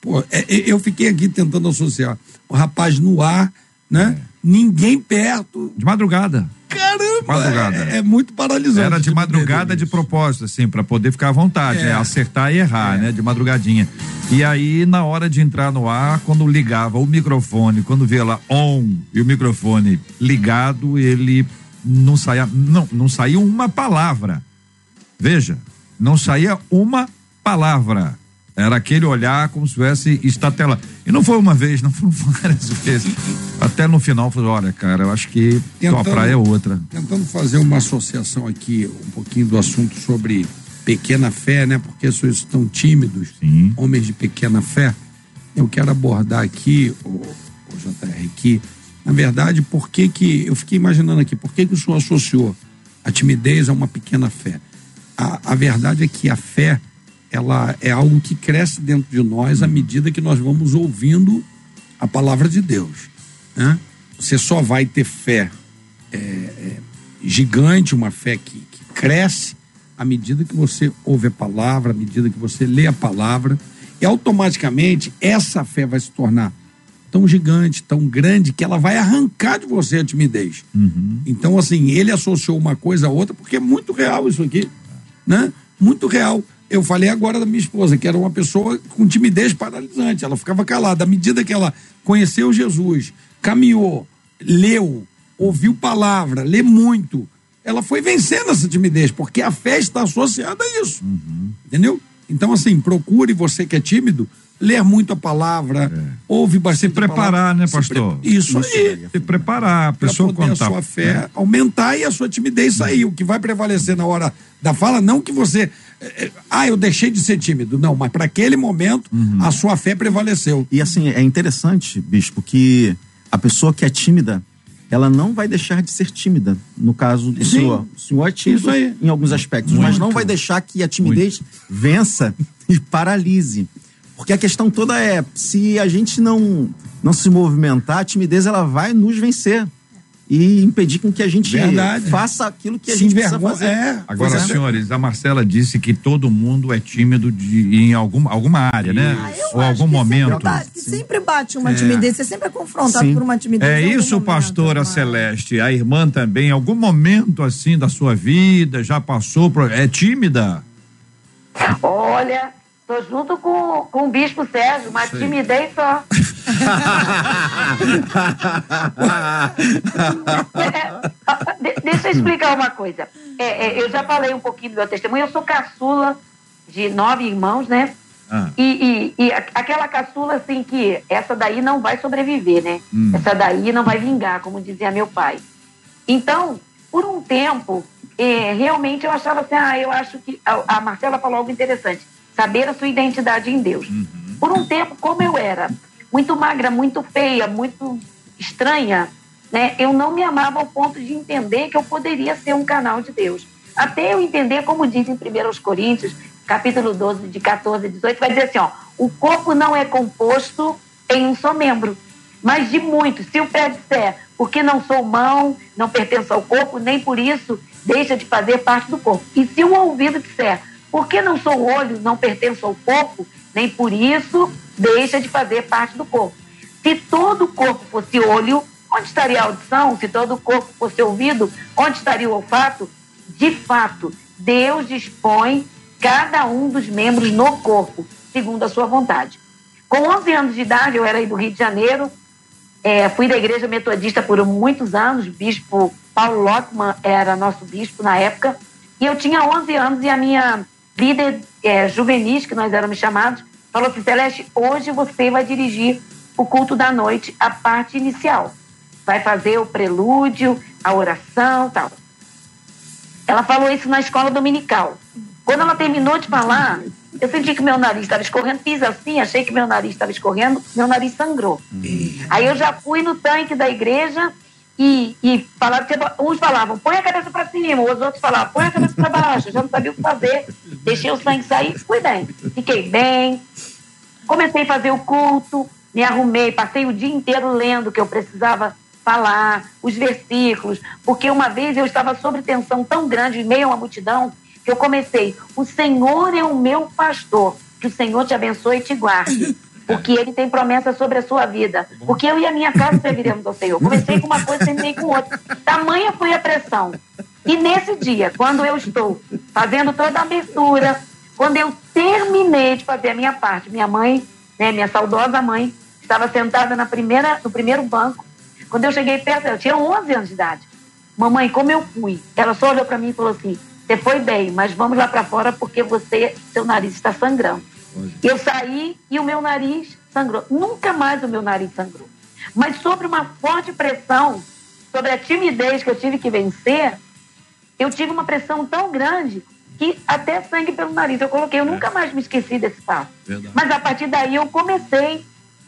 D: Pô, é- é- eu fiquei aqui tentando associar o rapaz no ar, né? Ninguém perto.
A: De madrugada.
D: Caramba!
A: Madrugada.
D: É, é muito paralisante.
A: Era de madrugada de propósito, assim, para poder ficar à vontade,
D: É.
A: né? Acertar e errar, né? De madrugadinha. E aí, na hora de entrar no ar, quando ligava o microfone, quando via lá on e o microfone ligado, ele não saía, não, não saía uma palavra. Veja, não saía uma palavra. Era aquele olhar como se estivesse estatelado. E não foi uma vez, não foram várias vezes. Até no final, falei, olha, cara, eu acho que tua
D: Tentando-
A: praia é outra.
D: Tentando fazer uma associação aqui, um pouquinho do assunto sobre pequena fé, né? Porque vocês estão tímidos,
A: Sim.
D: homens de pequena fé. Eu quero abordar aqui, o, o JR, que, na verdade, por que que. Eu fiquei imaginando aqui, por que que o senhor associou a timidez a uma pequena fé? A, a verdade é que a fé, ela é algo que cresce dentro de nós à medida que nós vamos ouvindo a palavra de Deus. Né? Você só vai ter fé é, é, gigante, uma fé que, que cresce à medida que você ouve a palavra, à medida que você lê a palavra, e automaticamente essa fé vai se tornar tão gigante, tão grande, que ela vai arrancar de você a timidez. Então, assim, ele associou uma coisa a outra, porque é muito real isso aqui, né? Muito real. Eu falei agora da minha esposa, que era uma pessoa com timidez paralisante, ela ficava calada. À medida que ela conheceu Jesus, caminhou, leu, ouviu palavra, lê muito, ela foi vencendo essa timidez, porque a fé está associada a isso. Entendeu? Então, assim, procure você que é tímido, ler muito a palavra, ouve bastante.
A: Se preparar,
D: palavra,
A: né, pastor?
D: pre- Isso, aí.
A: Se preparar, a pessoa
D: poder
A: contar.
D: a sua fé aumentar e a sua timidez sair. O que vai prevalecer na hora da fala, não que você. Eh, eh, Ah, eu deixei de ser tímido. Não, mas para aquele momento,
A: Uhum.
D: a sua fé prevaleceu.
C: E assim, é interessante, bispo, que a pessoa que é tímida, ela não vai deixar de ser tímida. No caso do
D: Sim.
C: senhor. O senhor é tímido em alguns aspectos, mas não vai deixar que a timidez vença e paralise. Porque a questão toda é, se a gente não, não se movimentar, a timidez ela vai nos vencer. E impedir com que a gente
D: Verdade.
C: faça aquilo que a
D: Se
C: gente precisa
D: envergonha-
C: fazer.
D: é.
A: Agora,
C: é.
A: senhores, a Marcela disse que todo mundo é tímido de, em alguma, alguma área, né?
B: Ah, eu
A: Ou algum
B: que
A: momento.
B: Sempre bate, que sempre bate uma timidez, você sempre é confrontado
C: Sim.
B: por uma timidez.
A: É
B: algum
A: isso,
B: momento,
A: pastora Celeste. A irmã também, em algum momento assim da sua vida, já passou por. É tímida?
E: Olha, tô junto com, com o Bispo Sérgio, mas timidez só. É, de- deixa eu explicar uma coisa. É, é, eu já falei um pouquinho do meu testemunho. Eu sou caçula de nove irmãos, né?
A: Ah.
E: E, e- e aquela caçula, assim, que essa daí não vai sobreviver, né? Essa daí não vai vingar, como dizia meu pai. Então, por um tempo, eh, realmente eu achava assim, ah, eu acho que. A, a Marcela falou algo interessante: saber a sua identidade em Deus. Por um tempo, como eu era muito magra, muito feia, muito estranha, né? Eu não me amava ao ponto de entender que eu poderia ser um canal de Deus. Até eu entender, como diz em 1 Coríntios, capítulo 12, de 14 a 18, vai dizer assim: ó, o corpo não é composto em um só membro, mas de muitos. Se o pé disser, porque não sou mão, não pertenço ao corpo, nem por isso deixa de fazer parte do corpo. E se o ouvido disser, porque não sou olho, não pertenço ao corpo, nem por isso deixa de fazer parte do corpo. Se todo o corpo fosse olho, onde estaria a audição? Se todo o corpo fosse ouvido, onde estaria o olfato? De fato, Deus dispõe cada um dos membros no corpo, segundo a sua vontade. Com 11 anos de idade, eu era aí do Rio de Janeiro, é, fui da igreja metodista por muitos anos, bispo Paulo Lockman era nosso bispo na época, e eu tinha 11 anos e a minha líder é, juvenis, que nós éramos chamados, falou assim, Celeste, hoje você vai dirigir o culto da noite, a parte inicial. Vai fazer o prelúdio, a oração tal. Ela falou isso na escola dominical. Quando ela terminou de falar, eu senti que meu nariz estava escorrendo, fiz assim, achei que meu nariz estava escorrendo, meu nariz sangrou. Aí eu já fui no tanque da igreja e, e falaram, uns falavam, põe a cabeça para cima, os outros falavam, põe a cabeça para baixo, eu já não sabia o que fazer. Deixei o sangue sair, fui bem. Fiquei bem, comecei a fazer o culto, me arrumei, passei o dia inteiro lendo o que eu precisava falar, os versículos, porque uma vez eu estava sob tensão tão grande, em meio a uma multidão, que eu comecei, o Senhor é o meu pastor, que o Senhor te abençoe e te guarde, porque Ele tem promessa sobre a sua vida, porque eu e a minha casa serviremos ao Senhor. Comecei com uma coisa terminei com outra. Tamanha foi a pressão. E nesse dia, quando eu estou fazendo toda a abertura, quando eu terminei de fazer a minha parte, minha mãe, né, minha saudosa mãe, estava sentada na primeira, no primeiro banco. Quando eu cheguei perto eu tinha 11 anos de idade. Mamãe, como eu fui? Ela só olhou para mim e falou assim: Você foi bem, mas vamos lá para fora porque você, seu nariz está sangrando. Eu saí e o meu nariz sangrou. Nunca mais o meu nariz sangrou. Mas sobre uma forte pressão, sobre a timidez que eu tive que vencer, eu tive uma pressão tão grande que até sangue pelo nariz eu coloquei. Eu nunca mais me esqueci desse fato.
A: Verdade.
E: Mas a partir daí eu comecei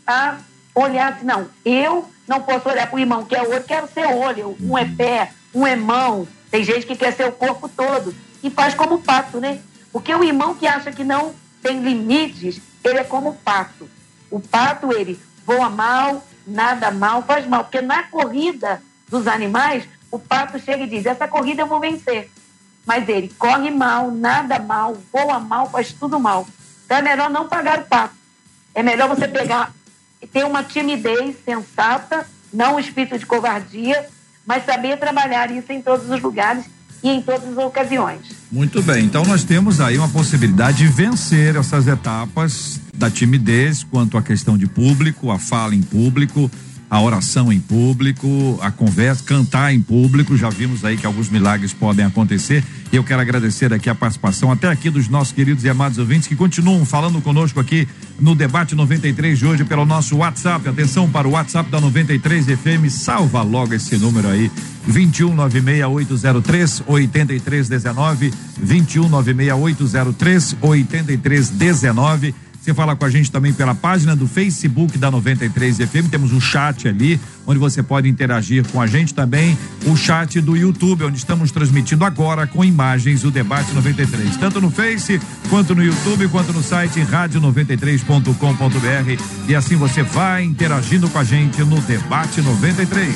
E: a olhar assim, não, eu não posso olhar para o irmão que é outro, quero ser olho. Um é pé, um é mão. Tem gente que quer ser o corpo todo e faz como o pato, né? Porque o irmão que acha que não tem limites, ele é como o pato. O pato, ele voa mal, nada mal, faz mal. Porque na corrida dos animais, o pato chega e diz: essa corrida eu vou vencer. Mas ele corre mal, nada mal, voa mal, faz tudo mal. Então é melhor não pagar o pato. É melhor você pegar e ter uma timidez sensata, não um espírito de covardia, mas saber trabalhar isso em todos os lugares em todas as ocasiões.
A: Muito bem, então nós temos aí uma possibilidade de vencer essas etapas da timidez quanto à questão de público, a fala em público, a oração em público, a conversa, cantar em público. Já vimos aí que alguns milagres podem acontecer. Eu quero agradecer aqui a participação até aqui dos nossos queridos e amados ouvintes que continuam falando conosco aqui no debate 93 de hoje pelo nosso WhatsApp. Atenção para o WhatsApp da 93 FM. Salva logo esse número aí. 2196803 8319 2196803 8319 você fala com a gente também pela página do Facebook da 93 FM. Temos um chat ali, onde você pode interagir com a gente também. O chat do YouTube, onde estamos transmitindo agora com imagens o Debate 93. Tanto no Face, quanto no YouTube, quanto no site rádio93.com.br. E assim você vai interagindo com a gente no Debate 93.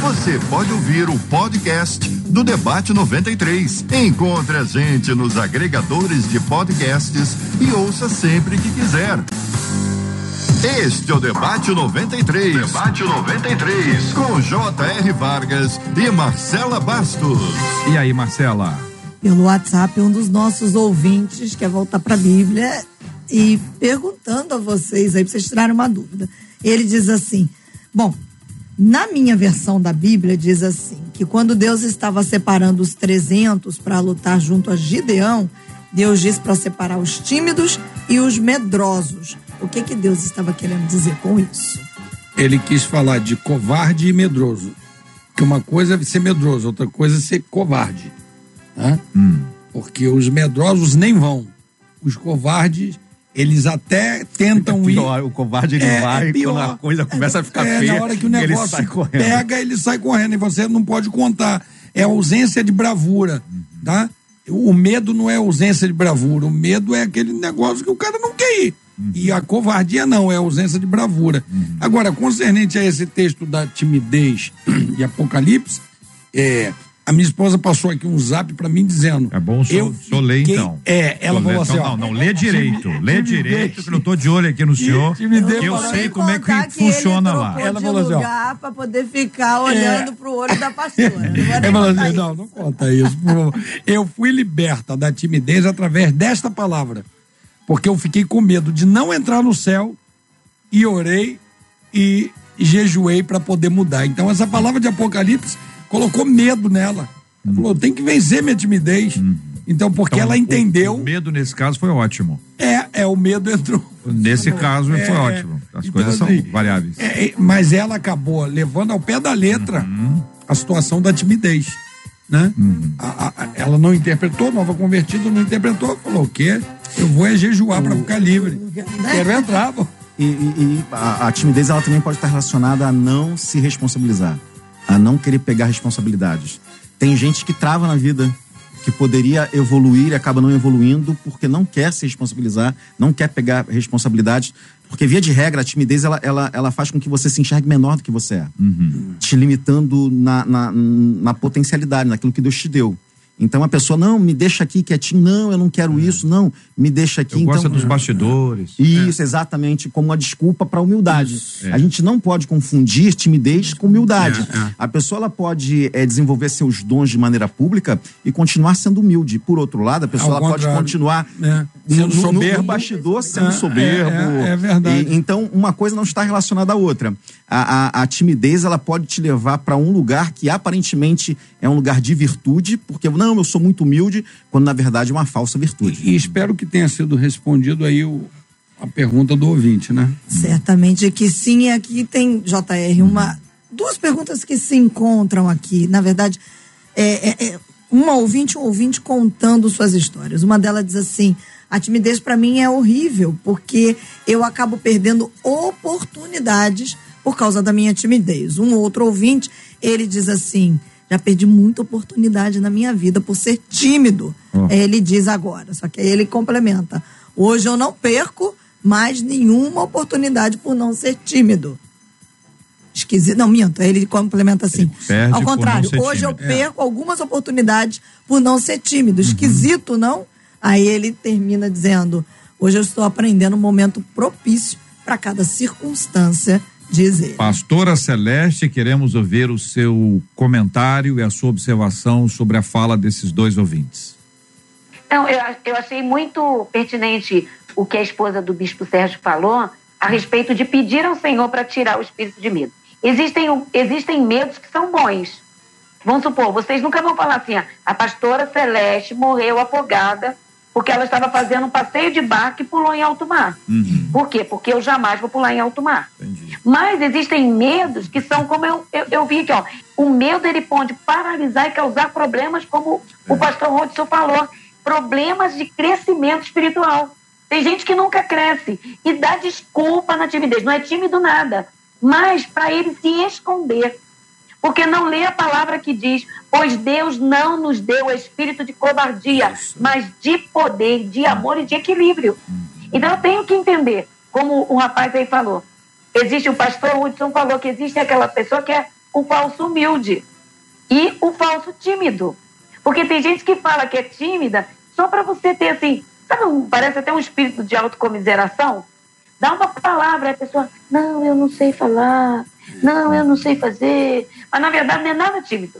G: Você pode ouvir o podcast do Debate 93. Encontre a gente nos agregadores de podcasts e ouça sempre que quiser. Este é o Debate 93. Debate 93. Com J.R. Vargas e Marcela Bastos.
A: E aí, Marcela?
B: Pelo WhatsApp, um dos nossos ouvintes quer voltar para a Bíblia e perguntando a vocês aí, pra vocês tirarem uma dúvida. Ele diz assim: Bom, na minha versão da Bíblia, diz assim: que quando Deus estava separando os 300 para lutar junto a Gideão, Deus disse para separar os tímidos e os medrosos. O que que Deus estava querendo dizer com isso?
D: Ele quis falar de covarde e medroso. Que uma coisa é ser medroso, outra coisa é ser covarde. Né? Porque os medrosos nem vão. Os covardes, eles até tentam ir.
A: Pior, o covarde ele
D: É,
A: vai
D: é pior.
A: quando a coisa começa a ficar
D: É,
A: feia.
D: na hora que o
A: ele
D: negócio
A: sai correndo.
D: pega, ele sai correndo e você não pode contar. É ausência de bravura, tá? O medo não é ausência de bravura, o medo é aquele negócio que o cara não quer ir. E a covardia não, é ausência de bravura. Agora, concernente a esse texto da timidez e Apocalipse, é, a minha esposa passou aqui um zap pra mim dizendo.
A: É bom o senhor,
D: eu
A: ler
D: fiquei-
A: então.
D: É, ela falou
A: lê-
D: assim:
A: não,
D: ó,
A: não, não, lê direito. Lê direito, que eu tô de olho aqui no senhor.
D: timidez
A: que eu
D: para-
A: sei como é
B: Contar
A: que funciona
B: ele
A: lá.
D: Ela falou assim, ó.
B: para poder ficar olhando pro olho da pastora.
D: Ela falou assim, não, não conta isso, por favor. Eu fui liberta da timidez através desta palavra. Porque eu fiquei com medo de não entrar no céu e orei e jejuei para poder mudar. Então, essa palavra de Apocalipse colocou medo nela. Ela falou, tem que vencer minha timidez. Então, porque
A: Então,
D: ela
A: o-
D: entendeu,
A: O, medo nesse caso foi ótimo.
D: é, é, o medo entrou.
A: Nesse caso
D: É,
A: foi ótimo. As
D: então,
A: coisas são
D: assim,
A: variáveis.
D: É, é, mas ela acabou levando ao pé da letra
A: Uhum.
D: a situação da timidez. Né? A- a- a- ela não interpretou, nova convertida não interpretou, falou o quê? Eu vou é jejuar para ficar livre. Quero entrar, pô.
C: E, e- e a, a timidez ela também pode estar relacionada a não se responsabilizar, a não querer pegar responsabilidades. Tem gente que trava na vida, que poderia evoluir e acaba não evoluindo porque não quer se responsabilizar, não quer pegar responsabilidades. Porque, via de regra, a timidez ela, ela, ela faz com que você se enxergue menor do que você é, te limitando na, na, na potencialidade, naquilo que Deus te deu. Então a pessoa, não, me deixa aqui quietinho, não, eu não quero isso, não, me deixa aqui.
A: Eu
C: então,
A: gosto dos bastidores.
C: isso, exatamente, como uma desculpa para humildade.
A: É.
C: A gente não pode confundir timidez com humildade.
D: É, é.
C: A pessoa ela pode eh, desenvolver seus dons de maneira pública e continuar sendo humilde. Por outro lado, a pessoa ela pode continuar
D: É,
C: no,
D: sendo
C: no-
D: soberbo.
C: no bastidor sendo
D: É,
C: soberbo.
D: é, é, é verdade.
C: E- então, uma coisa não está relacionada à outra. A, a- a timidez ela pode te levar para um lugar que aparentemente é um lugar de virtude, porque não, eu sou muito humilde, quando na verdade é uma falsa virtude.
D: E espero que tenha sido respondido aí o- a pergunta do ouvinte, né?
B: Certamente que sim, e aqui tem, JR, uma, duas perguntas que se encontram aqui. Na verdade, é, é- é uma ouvinte, um ouvinte contando suas histórias. Uma delas diz assim: a timidez para mim é horrível, porque eu acabo perdendo oportunidades por causa da minha timidez. Um outro ouvinte, ele diz assim: já perdi muita oportunidade na minha vida por ser tímido.
A: Ó.
B: Ele diz agora, só que aí ele complementa: hoje eu não perco mais nenhuma oportunidade por não ser tímido. Esquisito. Não, minto. Aí ele complementa assim.
A: Ele
B: Ao contrário, hoje eu
A: tímido. É.
B: perco algumas oportunidades por não ser tímido.
A: Uhum.
B: Esquisito, não? Aí ele termina dizendo: hoje eu estou aprendendo um momento propício para cada circunstância, diz ele.
A: Pastora Celeste, queremos ouvir o seu comentário e a sua observação sobre a fala desses dois ouvintes.
E: Então, eu, eu achei muito pertinente o que a esposa do bispo Sérgio falou a respeito de pedir ao Senhor para tirar o espírito de medo. Existem, existem medos que são bons. Vamos supor, vocês nunca vão falar assim, ah, a pastora Celeste morreu afogada porque ela estava fazendo um passeio de barco e pulou em alto mar. Por quê? Porque eu jamais vou pular em alto mar. Mas existem medos que são como eu, eu, eu vi aqui, ó. O medo ele pode paralisar e causar problemas, como o pastor Rodson falou, problemas de crescimento espiritual. Tem gente que nunca cresce e dá desculpa na timidez. Não é tímido nada, mas para ele se esconder. Porque não lê a palavra que diz, pois Deus não nos deu espírito de covardia, mas de poder, de amor e de equilíbrio. Então eu tenho que entender, como o rapaz aí falou, existe, o pastor Hudson falou que existe aquela pessoa que é o falso humilde e o falso tímido. Porque tem gente que fala que é tímida só para você ter assim, sabe, um- parece até um espírito de autocomiseração. Dá uma palavra, a pessoa, não, eu não sei falar, não, eu não sei fazer. Mas na verdade não é nada tímido.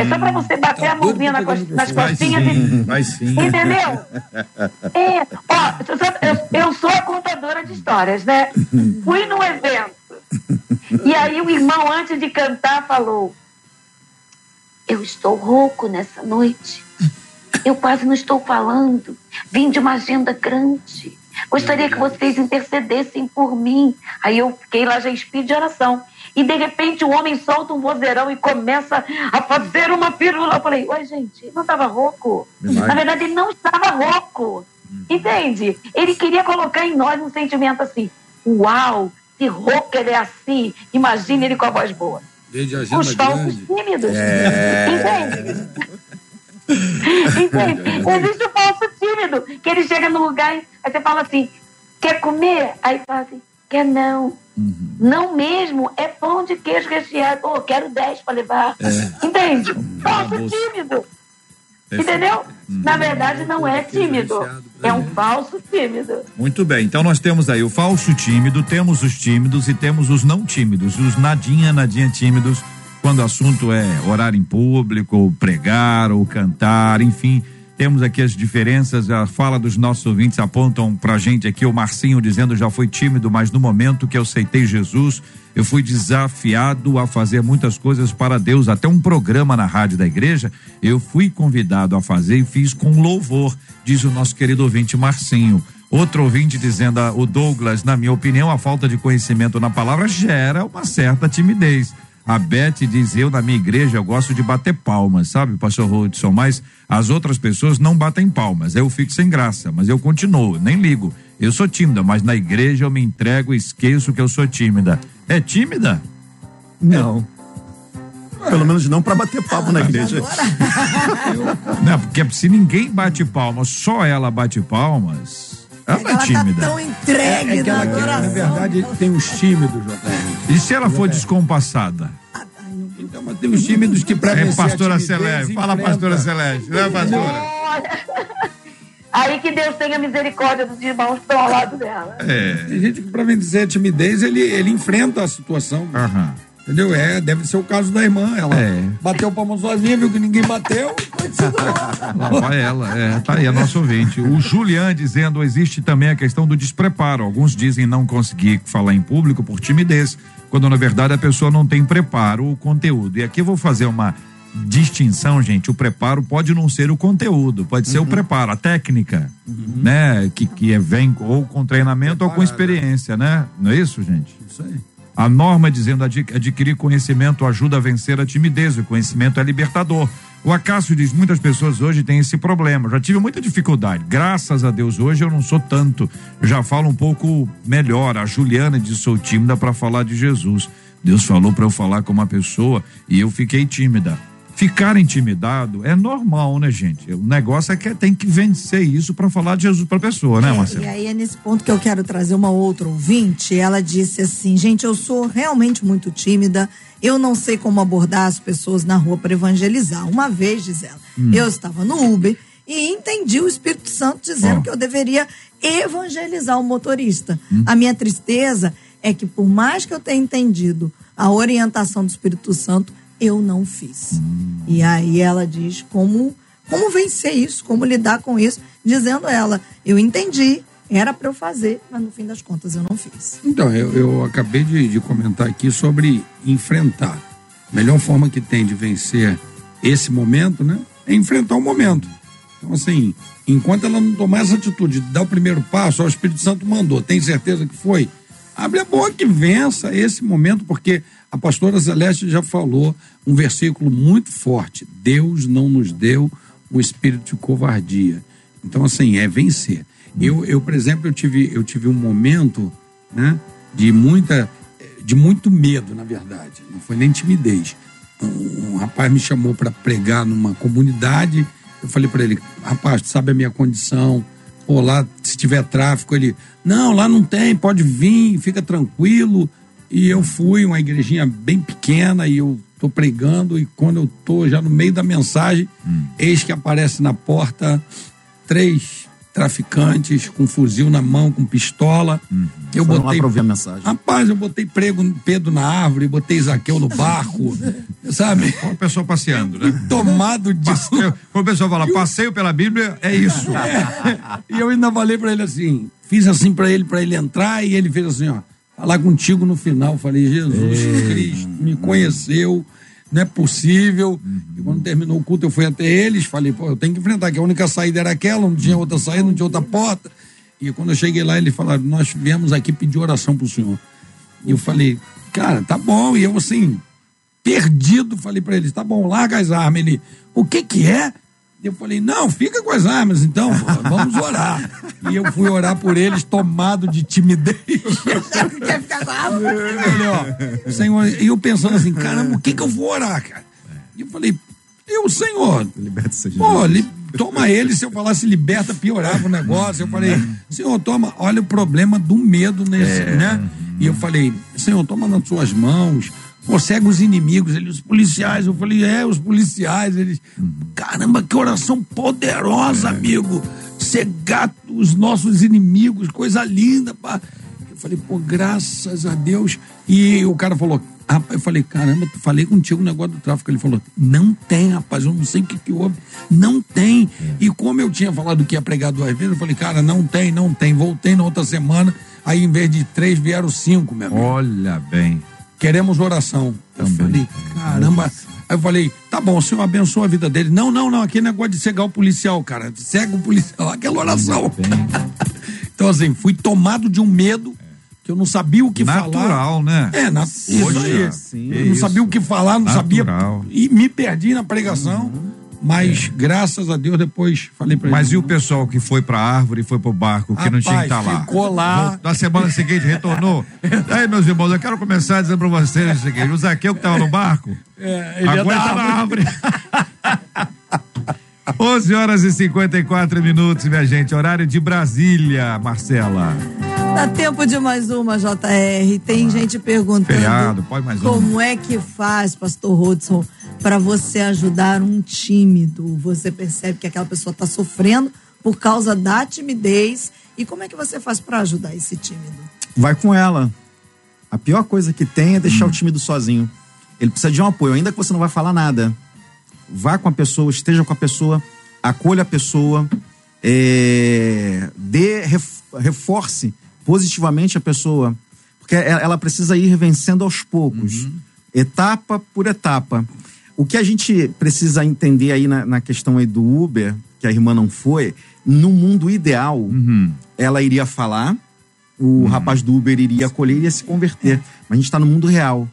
E: É só para você bater
D: Tá
E: a mãozinha na cos- nas costinhas e
A: vai sim.
E: Entendeu? É, ó, eu sou- eu, eu sou a contadora de histórias, né? Fui num evento. E aí o irmão, antes de cantar, falou: Eu estou rouco nessa noite. Eu quase não estou falando. Vim de uma agenda grande. Gostaria que vocês intercedessem por mim. Aí eu fiquei lá já em espírito de oração. E de repente o homem solta um vozeirão e começa a fazer uma pirula. Eu falei, oi, gente, ele não estava rouco. Na verdade, ele não estava rouco. Entende? Ele queria colocar em nós um sentimento assim: uau, se rouco ele é assim, imagine ele com a voz boa.
D: Desde a
E: Os falsos tímidos. Entende? Entende? Existe o falso tímido, que ele chega no lugar e aí você fala assim, quer comer? Aí fala assim, quer não. Não mesmo, é pão de queijo recheado. Pô, quero 10 para levar. Entende? Falso
A: bolsa.
E: tímido. Entendeu? Na verdade, não é tímido. É um falso tímido.
A: Muito bem, então nós temos aí o falso tímido, temos os tímidos e temos os não tímidos, os nadinha, nadinha tímidos, quando o assunto é orar em público, ou pregar, ou cantar, enfim. Temos aqui as diferenças, a fala dos nossos ouvintes apontam pra gente aqui o Marcinho dizendo já fui tímido, mas no momento que eu aceitei Jesus, eu fui desafiado a fazer muitas coisas para Deus, até um programa na rádio da igreja, eu fui convidado a fazer e fiz com louvor, diz o nosso querido ouvinte Marcinho. Outro ouvinte dizendo, ah, o Douglas, na minha opinião, a falta de conhecimento na palavra gera uma certa timidez. A Beth diz, eu na minha igreja eu gosto de bater palmas, sabe, pastor Hudson, mas as outras pessoas não batem palmas, eu fico sem graça, mas eu continuo, nem ligo. Eu sou tímida, mas na igreja eu me entrego e esqueço que eu sou tímida. É tímida?
C: Não. Pelo menos não para bater papo na igreja.
A: Não, porque se ninguém bate palmas, só ela bate palmas, ela não é
B: Ela tá
A: tímida.
B: tão entregue
D: É que
B: na
D: ela, verdade, tem os tímidos, JR.
A: E se ela for descompassada?
D: Então, mas tem os tímidos que pra
A: É pastora Celeste, fala pastora Celeste, né pastora?
E: Aí que Deus tenha misericórdia dos irmãos que estão ao lado dela.
A: É.
D: Tem gente que pra vencer a timidez, ele, ele enfrenta a situação.
A: Aham.
D: Entendeu? É, deve ser o caso da irmã. Ela
A: É.
D: bateu palma sozinha, viu que ninguém bateu.
A: Lá vai ela, é, tá aí, é nosso ouvinte. O Julian dizendo, existe também a questão do despreparo. Alguns dizem não conseguir falar em público por timidez, quando na verdade a pessoa não tem preparo ou conteúdo. E aqui eu vou fazer uma distinção, gente. O preparo pode não ser o conteúdo, pode ser o preparo, a técnica, né? Que, que é, vem ou com treinamento ou com experiência, né? Não é isso, gente?
D: Isso aí.
A: A norma dizendo adqui- adquirir conhecimento ajuda a vencer a timidez. O conhecimento é libertador. O Acácio diz: muitas pessoas hoje têm esse problema. Já tive muita dificuldade. Graças a Deus, hoje eu não sou tanto. Já falo um pouco melhor. A Juliana diz: sou tímida para falar de Jesus. Deus falou para eu falar com uma pessoa e eu fiquei tímida. Ficar intimidado é normal, né, gente? O negócio é que tem que vencer isso para falar de Jesus para a pessoa, né,
B: É,
A: Marcelo?
B: e aí é nesse ponto que eu quero trazer uma outra ouvinte. Ela disse assim: gente, eu sou realmente muito tímida. Eu não sei como abordar as pessoas na rua para evangelizar. Uma vez, diz ela, eu estava no Uber e entendi o Espírito Santo dizendo
A: Ó.
B: que eu deveria evangelizar o motorista. A minha tristeza é que, por mais que eu tenha entendido a orientação do Espírito Santo, eu não fiz. E aí ela diz como como vencer isso, como lidar com isso, dizendo ela, eu entendi, Era para eu fazer, mas no fim das contas eu não fiz.
D: Então, eu, eu acabei de, de comentar aqui sobre enfrentar. A melhor forma que tem de vencer esse momento, né? É enfrentar o momento. Então, assim, enquanto ela não tomar essa atitude de dar o primeiro passo, o Espírito Santo mandou, tem certeza que foi? Abre a boca e vença esse momento, porque a pastora Celeste já falou um versículo muito forte: Deus não nos deu um espírito de covardia. Então, assim, é vencer. Eu, eu por exemplo, eu tive, eu tive um momento né, de muita de muito medo, na verdade. Não foi nem timidez. Um, um rapaz me chamou para pregar numa comunidade. Eu falei para ele, rapaz, tu sabe a minha condição? Pô, lá se tiver tráfico, ele, não, lá não tem, pode vir, fica tranquilo. E eu fui, uma igrejinha bem pequena, e eu tô pregando, e quando eu tô já no meio da mensagem, eis que aparece na porta três traficantes com fuzil na mão, com pistola. Eu
C: Foram lá
D: botei
C: pra ouvir a mensagem.
D: Rapaz, eu botei prego, Pedro na árvore, botei Zaqueu no barco, sabe?
A: Uma pessoa passeando, né?
D: Tomado de.
A: Passeio, quando o pessoal fala passeio pela Bíblia, é isso.
D: E eu ainda falei pra ele assim, fiz assim pra ele, pra ele entrar, e ele fez assim, ó, falar contigo no final. Falei, Jesus Cristo, me conheceu, não é possível. E quando terminou o culto, eu fui até eles, falei, pô, eu tenho que enfrentar, que a única saída era aquela, não tinha outra saída, não tinha outra porta. E quando eu cheguei lá, eles falaram, nós viemos aqui pedir oração pro senhor. E eu falei, cara, tá bom. E eu assim, perdido, falei pra eles, tá bom, larga as armas. Ele, o que que é? Eu falei, não, fica com as armas então, vamos orar. E eu fui orar por eles, tomado de timidez.
B: Quer ficar com a arma?
D: Eu falei, ó, Senhor, e eu pensando assim, caramba, o que que eu vou orar, cara? E eu falei, eu, Senhor,
C: Liberta
D: Pô, li- toma ele, se eu falasse liberta, piorava o negócio. Eu falei, Senhor, toma, olha o problema do medo nesse, né? E eu falei, Senhor, toma nas suas mãos, pô, cega os inimigos, ele, os policiais. Eu falei, é, os policiais. Eles, caramba, que oração poderosa, amigo. Cegar os nossos inimigos, coisa linda, pá. Eu falei, pô, graças a Deus. E o cara falou, rapaz, eu falei, caramba, falei contigo o negócio do tráfico. Ele falou, não tem, rapaz, eu não sei o que, que houve. Não tem. E como eu tinha falado que ia pregar duas vezes, eu falei, cara, não tem, não tem. Voltei na outra semana, aí em vez de três vieram cinco, meu amigo.
A: Olha bem.
D: Queremos oração. Eu falei, caramba. Aí eu falei, tá bom, o senhor abençoa a vida dele. Não, não, não, aquele negócio de cegar o policial, cara. Cega o policial, aquela oração. então, assim, fui tomado de um medo que eu não sabia o que falar.
A: Natural, né?
D: É, na, isso aí.
C: sim,
D: eu não
A: isso.
D: sabia o que falar, não
A: Natural.
D: sabia. E me perdi na pregação. Mas, graças a Deus, depois falei pra ele.
A: Mas e o pessoal que foi pra árvore e foi pro barco, que não tinha que estar
D: Rapaz,
A: lá?
D: ficou lá.
A: Na semana seguinte retornou. Aí, meus irmãos, eu quero começar dizendo pra vocês o seguinte: o Zaqueu que tava no barco,
D: É, ele é
A: agora tá na
D: árvore.
A: árvore. 11 horas e 54 minutos, minha gente. Horário de Brasília, Marcela.
B: Dá tempo de mais uma, JR. Tem gente perguntando.
A: Feriado, pode mais uma.
B: Como é que faz, pastor Rodson, para você ajudar um tímido? Você percebe que aquela pessoa está sofrendo por causa da timidez. E como é que você faz para ajudar esse tímido?
C: Vai com ela. A pior coisa que tem é deixar o tímido sozinho. Ele precisa de um apoio, ainda que você não vai falar nada. Vá com a pessoa, esteja com a pessoa, acolha a pessoa, é, dê, ref- reforce positivamente a pessoa. Porque ela precisa ir vencendo aos poucos, etapa por etapa. O que a gente precisa entender aí na, na questão aí do Uber, que a irmã não foi, no mundo ideal, ela iria falar, o rapaz do Uber iria acolher e iria se converter. Mas a gente está no mundo real.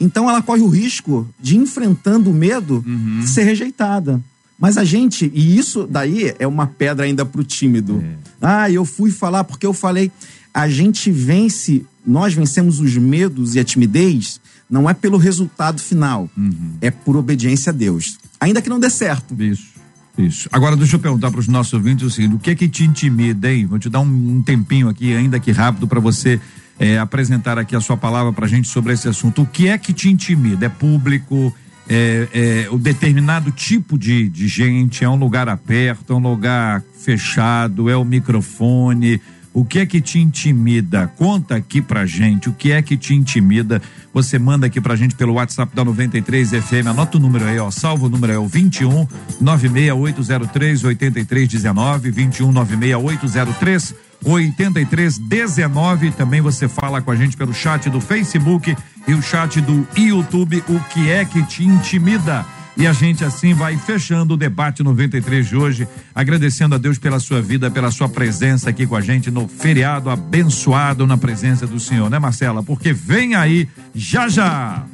C: Então ela corre o risco de, enfrentando o medo, de ser rejeitada. Mas a gente, e isso daí é uma pedra ainda pro tímido. Ah, eu fui falar porque eu falei. A gente vence, nós vencemos os medos e a timidez, não é pelo resultado final, é por obediência a Deus. Ainda que não dê certo.
A: Isso. Isso. Agora, deixa eu perguntar para os nossos ouvintes o seguinte: o que é que te intimida, hein? Vou te dar um, um tempinho aqui, ainda que rápido, para você eh, apresentar aqui a sua palavra para a gente sobre esse assunto. O que é que te intimida? É público? É, é o determinado tipo de, de gente? É um lugar aberto? É um lugar fechado? É o microfone? O que é que te intimida? Conta aqui pra gente o que é que te intimida. Você manda aqui pra gente pelo WhatsApp da 93 FM. Anota o número aí, ó. Salva o número é o 21 96803 8319 21 96803 8319. Também você fala com a gente pelo chat do Facebook e o chat do YouTube. O que é que te intimida? E a gente assim vai fechando o debate 93 de hoje, agradecendo a Deus pela sua vida, pela sua presença aqui com a gente no feriado abençoado na presença do Senhor, né, Marcela? Porque vem aí já já.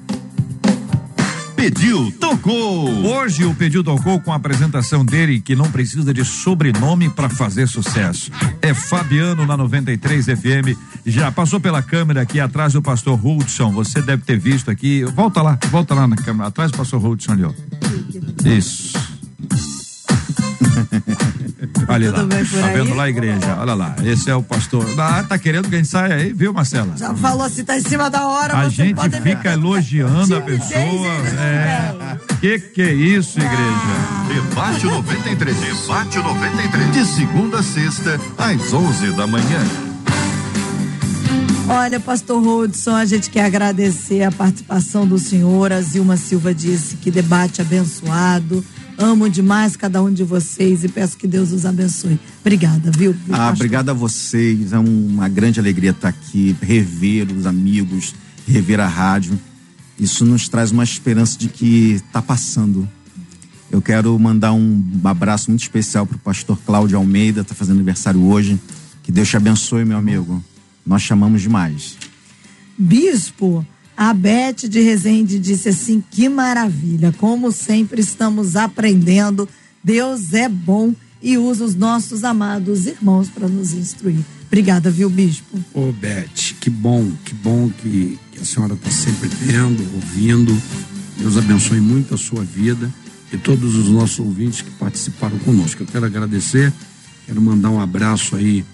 G: Pediu, tocou.
A: Hoje o Pediu Tocou com a apresentação dele, que não precisa de sobrenome para fazer sucesso. É Fabiano na 93 FM. Já passou pela câmera aqui atrás do pastor Hudson. Você deve ter visto aqui. Volta lá, volta lá na câmera. Atrás do pastor Hudson ali, ó. Isso. Olha lá,
B: Tudo bem por
A: tá
B: aí?
A: vendo lá a igreja? Olha lá, esse é o pastor. Ah, tá querendo que a gente saia aí, viu, Marcela?
B: Já falou assim, tá em cima da hora.
A: A gente
B: pode
A: fica elogiando a pessoa. É. Que que é isso, igreja?
G: Debate 93. Debate 93. De segunda a sexta, às 11 da manhã.
B: Olha, pastor Rodson, a gente quer agradecer a participação do senhor. A Zilma Silva disse que debate abençoado. Amo demais cada um de vocês e peço que Deus os abençoe. Obrigada, viu?
C: Ah,
B: pastor?
C: obrigado a vocês. É uma grande alegria estar aqui, rever os amigos, rever a rádio. Isso nos traz uma esperança de que está passando. Eu quero mandar um abraço muito especial para o pastor Cláudio Almeida, está fazendo aniversário hoje. Que Deus te abençoe, meu amigo. Nós chamamos demais.
B: Bispo, a Beth de Resende disse assim: que maravilha, como sempre estamos aprendendo. Deus é bom e usa os nossos amados irmãos para nos instruir. Obrigada, viu, Bispo?
D: Ô, Beth, que bom, que bom que, que a senhora está sempre vendo, ouvindo. Deus abençoe muito a sua vida e todos os nossos ouvintes que participaram conosco. Eu quero agradecer, quero mandar um abraço aí,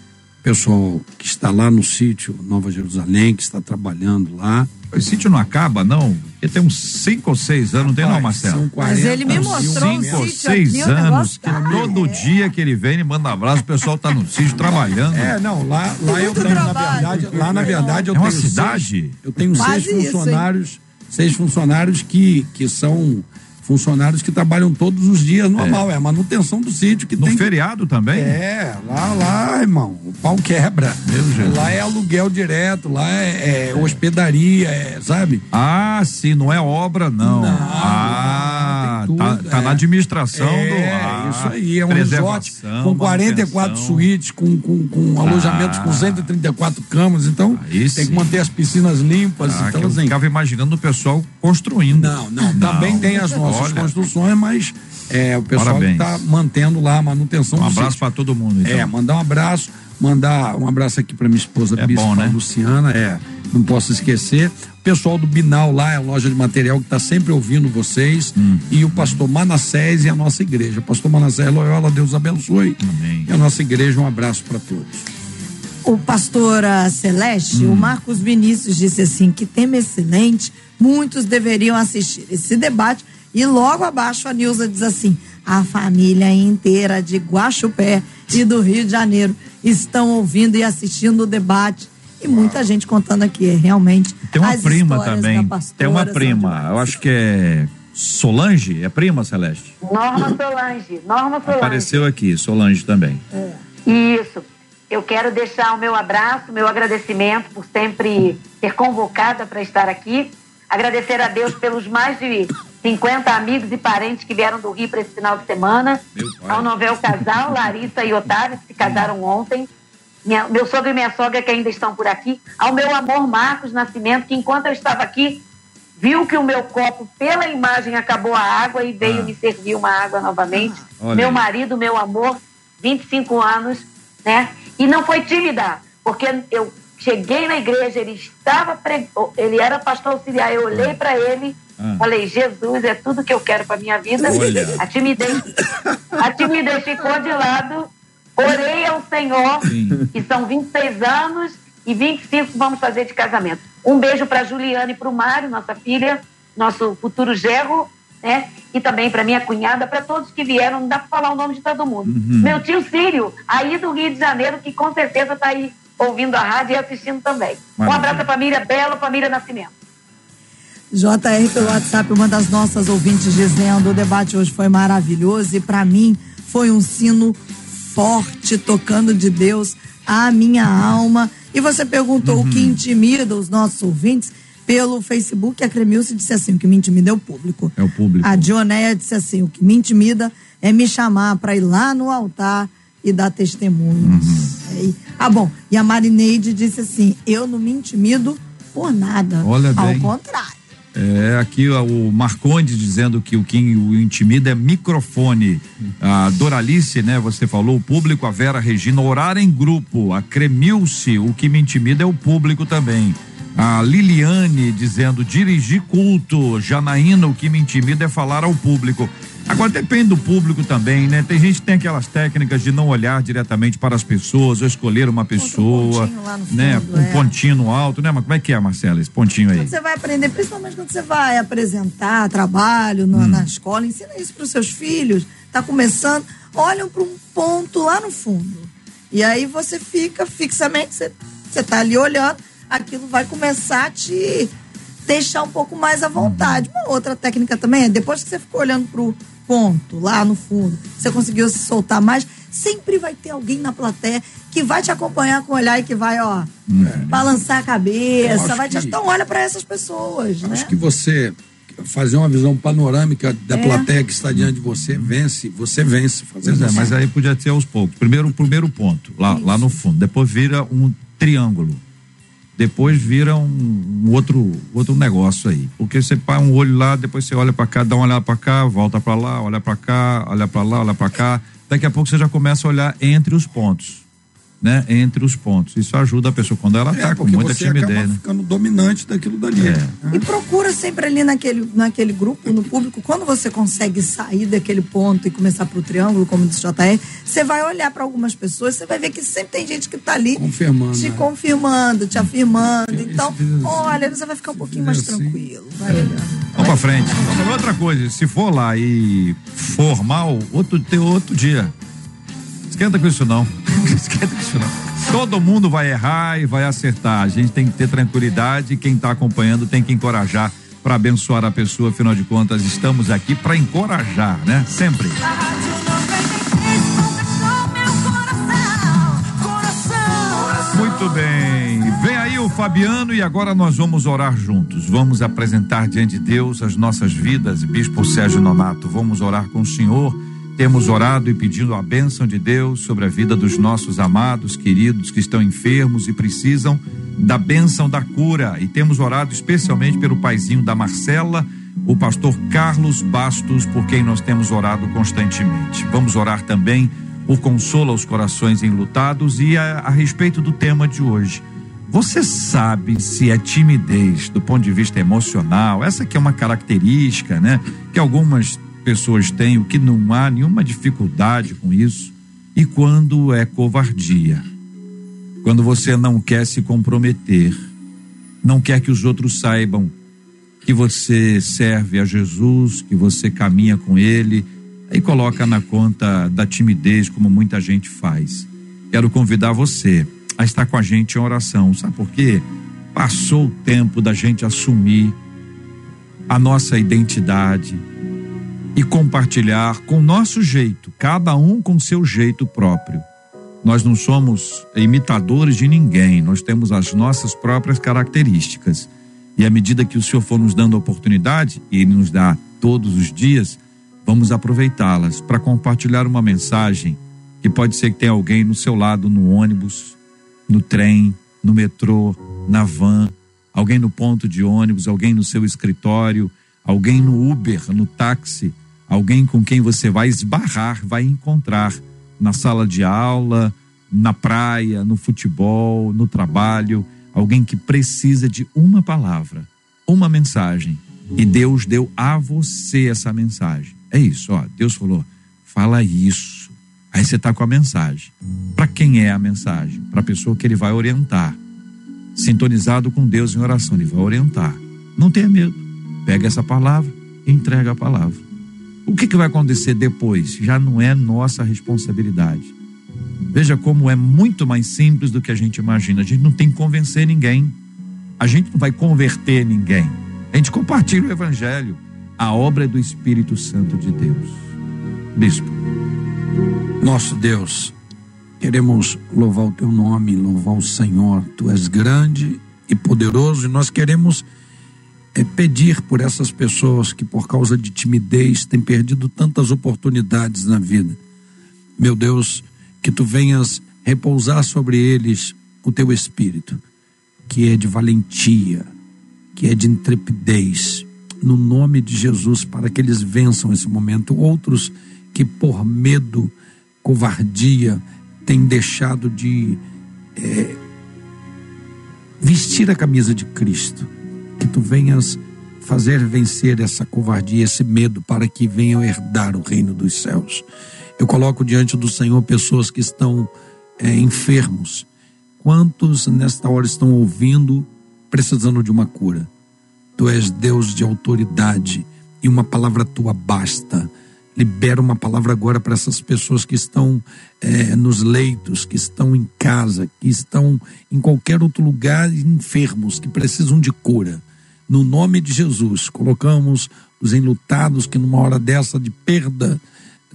D: pessoal que está lá no sítio Nova Jerusalém, que está trabalhando lá.
A: O sítio não acaba, não? Porque tem uns cinco ou seis anos, não tem não,
D: Rapaz,
A: Marcelo?
D: São 40
B: Mas ele me mostrou um
A: Cinco ou
B: sítio
A: seis anos, que
B: tá-
A: todo dia que ele vem, ele manda abraço, o pessoal tá no sítio trabalhando.
D: É, não, lá, lá eu tenho, na
B: trabalho.
D: verdade, lá na verdade eu
A: É uma
D: tenho
A: cidade?
D: Seis, eu tenho
B: Quase
D: seis
B: isso,
D: funcionários, seis funcionários que, que são funcionários que trabalham todos os dias, normal, é, a manutenção do sítio que
A: No
D: tem que-
A: feriado também?
D: É, lá, lá, irmão, o pau quebra.
A: Meu Jesus.
D: Lá é aluguel direto, lá é, é hospedaria, é, sabe?
A: Ah, sim, não é obra, não.
D: Não,
A: ah, tá,
D: tudo,
A: tá
D: é.
A: na administração
D: é,
A: do. Ah,
D: isso aí, é um resort com 44
A: manutenção.
D: suítes, com, com, com alojamentos com 134 camas, então tem que manter as piscinas limpas,
A: Ah, que
D: então
A: eu
D: assim.
A: ficava imaginando o pessoal construindo.
D: Não, não, também tem as nossas
A: Olha,
D: construções, mas é, o pessoal
A: Parabéns.
D: está mantendo lá a manutenção
A: Um abraço para todo mundo. Então.
D: É, mandar um abraço, mandar um abraço aqui para minha esposa
A: É bom, né?
D: Luciana, é, não posso esquecer. O pessoal do Binal lá, é a loja de material que está sempre ouvindo vocês.
A: Hum.
D: E o pastor Manassés e a nossa igreja. Pastor Manassés Loyola, Deus abençoe.
A: Amém.
D: E a nossa igreja, um abraço para todos.
B: O pastor ah, Celeste,
A: Hum.
B: o Marcos Vinícius disse assim: que tema excelente, muitos deveriam assistir esse debate. E logo abaixo a Nilza diz assim: a família inteira de Guaxupé e do Rio de Janeiro estão ouvindo e assistindo o debate. E muita gente contando aqui, é realmente.
A: Tem uma
B: as
A: prima também. Tem uma prima. Eu acho que é Solange. É prima, Celeste?
E: Norma Solange, Norma Solange.
A: Apareceu aqui, Solange também.
E: Isso. Eu quero deixar o meu abraço, meu agradecimento por sempre ser convocada para estar aqui. Agradecer a Deus pelos mais de 50 amigos e parentes que vieram do Rio para esse final de semana. Ao novel casal, Larissa e Otávio, que se casaram ontem. Minha- meu sogro e minha sogra que ainda estão por aqui. Ao meu amor Marcos Nascimento, que enquanto eu estava aqui, viu que o meu copo, pela imagem, acabou a água e veio
A: Ah.
E: me servir uma água novamente.
A: Olha
E: meu marido, meu amor, 25 anos, né? E não foi tímida, porque eu cheguei na igreja, ele estava, pre... ele era pastor auxiliar, eu olhei para ele,
A: Ah.
E: falei, Jesus, é tudo que eu quero para minha vida.
A: Olha.
E: A timidez, a timidez ficou de lado, orei ao Senhor,
A: Sim.
E: e são 26 anos e 25 vamos fazer de casamento. Um beijo para Juliane e para o Mário, nossa filha, nosso futuro gerro, né? E também para minha cunhada, para todos que vieram, não dá para falar o nome de todo mundo.
A: Uhum.
E: Meu tio Círio, aí do Rio de Janeiro, que com certeza está aí ouvindo a rádio e assistindo também. Um
A: Maravilha.
E: abraço à família Belo, família Nascimento.
B: JR pelo WhatsApp, uma das nossas ouvintes dizendo: o debate hoje foi maravilhoso e para mim foi um sino forte tocando de Deus a minha alma. E você perguntou o que intimida os nossos ouvintes pelo Facebook. A Cremilce disse assim: o que me intimida é o público.
A: É o público.
B: A Dionéia disse assim: o que me intimida é me chamar para ir lá no altar e dar testemunhos. Aí- ah, bom. E a Marineide disse assim: eu não me intimido por nada.
A: Olha
B: Ao
A: bem.
B: contrário.
A: É, aqui o Marcondes dizendo que o que o intimida é microfone. A Doralice, né, você falou, o público, a Vera Regina, orar em grupo. A Cremilce, o que me intimida é o público também. A Liliane dizendo dirigir culto. Janaína, o que me intimida é falar ao público. Agora depende do público também, né? Tem gente que tem aquelas técnicas de não olhar diretamente para as pessoas, ou escolher uma pessoa,
B: pontinho lá no
A: né?
B: fundo,
A: Um
B: é.
A: pontinho no alto, né? Mas como é que é, Marcela, esse pontinho aí?
B: Quando você vai aprender, principalmente quando você vai apresentar trabalho
A: Hum.
B: no- na escola, ensina isso para os seus filhos, tá começando, olham para um ponto lá no fundo. E aí você fica fixamente, você, você tá ali olhando, aquilo vai começar a te deixar um pouco mais à vontade. Uma outra técnica também é, depois que você ficou olhando pro ponto lá no fundo, você conseguiu se soltar mais, sempre vai ter alguém na plateia que vai te acompanhar com o olhar e que vai, ó, balançar a cabeça,
D: acho
B: vai te...
D: que-
B: Então olha para essas pessoas, né?
D: Acho que você fazer uma visão panorâmica da
B: É.
D: plateia que está diante de você, vence, você vence fazendo
A: é, mas aí podia ser aos poucos. Primeiro, o primeiro ponto, lá, lá no fundo. Depois vira um triângulo. Depois vira um, um outro, outro negócio aí. Porque você põe um olho lá, depois você olha para cá, dá uma olhada para cá, volta para lá, olha para cá, olha para lá, olha para cá. Daqui a pouco você já começa a olhar entre os pontos. Né? Entre os pontos. Isso ajuda a pessoa quando ela
D: É,
A: tá com muita
D: você
A: timidez,
D: acaba
A: né?
D: ficando dominante daquilo dali.
A: É.
B: E procura sempre ali naquele, naquele grupo, no público, quando você consegue sair daquele ponto e começar pro triângulo, como disse o JR, você vai olhar para algumas pessoas, você vai ver que sempre tem gente que tá ali
D: Confirmando,
B: te
D: né?
B: confirmando, te afirmando. Então,
D: assim,
B: olha, você vai ficar um pouquinho mais
D: assim.
B: tranquilo. Vai olhando.
A: Vamos pra frente. Outra coisa, se for lá e for mal, outro, tem outro dia. Esquenta com isso não. Esquenta com isso não. Todo mundo vai errar e vai acertar. A gente tem que ter tranquilidade e quem está acompanhando tem que encorajar para abençoar a pessoa. Afinal de contas, estamos aqui para encorajar, né? Sempre. Muito bem. Vem aí o Fabiano e agora nós vamos orar juntos. Vamos apresentar diante de Deus as nossas vidas, Bispo Sérgio Nonato. Vamos orar com o Senhor. Temos orado e pedindo a bênção de Deus sobre a vida dos nossos amados, queridos que estão enfermos e precisam da bênção da cura. E temos orado especialmente pelo paizinho da Marcela, o pastor Carlos Bastos, por quem nós temos orado constantemente. Vamos orar também por consolo aos corações enlutados e a, a respeito do tema de hoje. Você sabe se é timidez do ponto de vista emocional? Essa que é uma característica, né? Que algumas pessoas têm, o que não há nenhuma dificuldade com isso. E quando é covardia? Quando você não quer se comprometer, não quer que os outros saibam que você serve a Jesus, que você caminha com Ele, aí coloca na conta da timidez, como muita gente faz. Quero convidar você a estar com a gente em oração, sabe por quê? Passou o tempo da gente assumir a nossa identidade e compartilhar com nosso jeito, cada um com seu jeito próprio. Nós não somos imitadores de ninguém, nós temos as nossas próprias características. E à medida que o Senhor for nos dando oportunidade, e Ele nos dá todos os dias, vamos aproveitá-las para compartilhar uma mensagem que pode ser que tenha alguém no seu lado no ônibus, no trem, no metrô, na van, alguém no ponto de ônibus, alguém no seu escritório, alguém no Uber, no táxi, alguém com quem você vai esbarrar, vai encontrar na sala de aula, na praia, no futebol, no trabalho, alguém que precisa de uma palavra, uma mensagem. E Deus deu a você essa mensagem. É isso, ó. Deus falou: fala isso. Aí você está com a mensagem. Para quem é a mensagem? Para a pessoa que ele vai orientar. Sintonizado com Deus em oração, ele vai orientar. Não tenha medo. Pega essa palavra e entrega a palavra. O que, que vai acontecer depois? Já não é nossa responsabilidade. Veja como é muito mais simples do que a gente imagina. A gente não tem que convencer ninguém. A gente não vai converter ninguém. A gente compartilha o evangelho. A obra é do Espírito Santo de Deus. Bispo.
D: Nosso Deus, queremos louvar o teu nome, louvar o Senhor. Tu és grande e poderoso e nós queremos é, pedir por essas pessoas que, por causa de timidez, têm perdido tantas oportunidades na vida. Meu Deus, que tu venhas repousar sobre eles o teu espírito, que é de valentia, que é de intrepidez, no nome de Jesus, para que eles vençam esse momento. Outros que, por medo, covardia, têm deixado de é, vestir a camisa de Cristo que tu venhas fazer vencer essa covardia, esse medo, para que venham herdar o reino dos céus. Eu coloco diante do Senhor pessoas que estão é, enfermos. Quantos nesta hora estão ouvindo, precisando de uma cura? Tu és Deus de autoridade e uma palavra tua basta. Libera uma palavra agora para essas pessoas que estão é, nos leitos, que estão em casa, que estão em qualquer outro lugar enfermos, que precisam de cura no nome de Jesus. Colocamos os enlutados que numa hora dessa de perda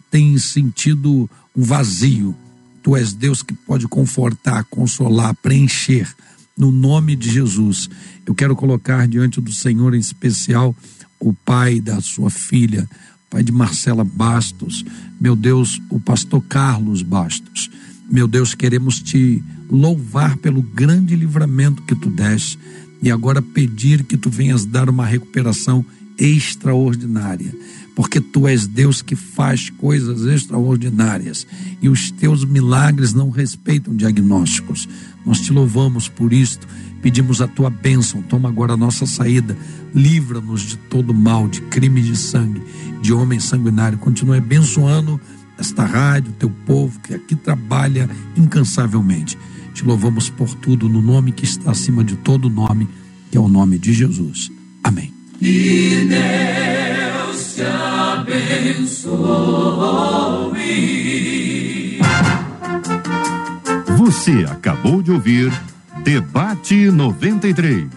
D: têm sentido um vazio. Tu és Deus que pode confortar, consolar, preencher. No nome de Jesus, eu quero colocar diante do Senhor em especial o pai da sua filha, pai de Marcela Bastos, meu Deus, o pastor Carlos Bastos. Meu Deus, queremos te louvar pelo grande livramento que tu deste e agora pedir que tu venhas dar uma recuperação extraordinária, porque tu és Deus que faz coisas extraordinárias e os teus milagres não respeitam diagnósticos. Nós te louvamos por isto, pedimos a tua bênção. Toma agora a nossa saída, livra-nos de todo mal, de crime de sangue, de homem sanguinário. Continue abençoando esta rádio, teu povo que aqui trabalha incansavelmente. Te louvamos por tudo no nome que está acima de todo nome, que é o nome de Jesus. Amém.
F: E Deus te abençoe.
G: Você acabou de ouvir Debate 93.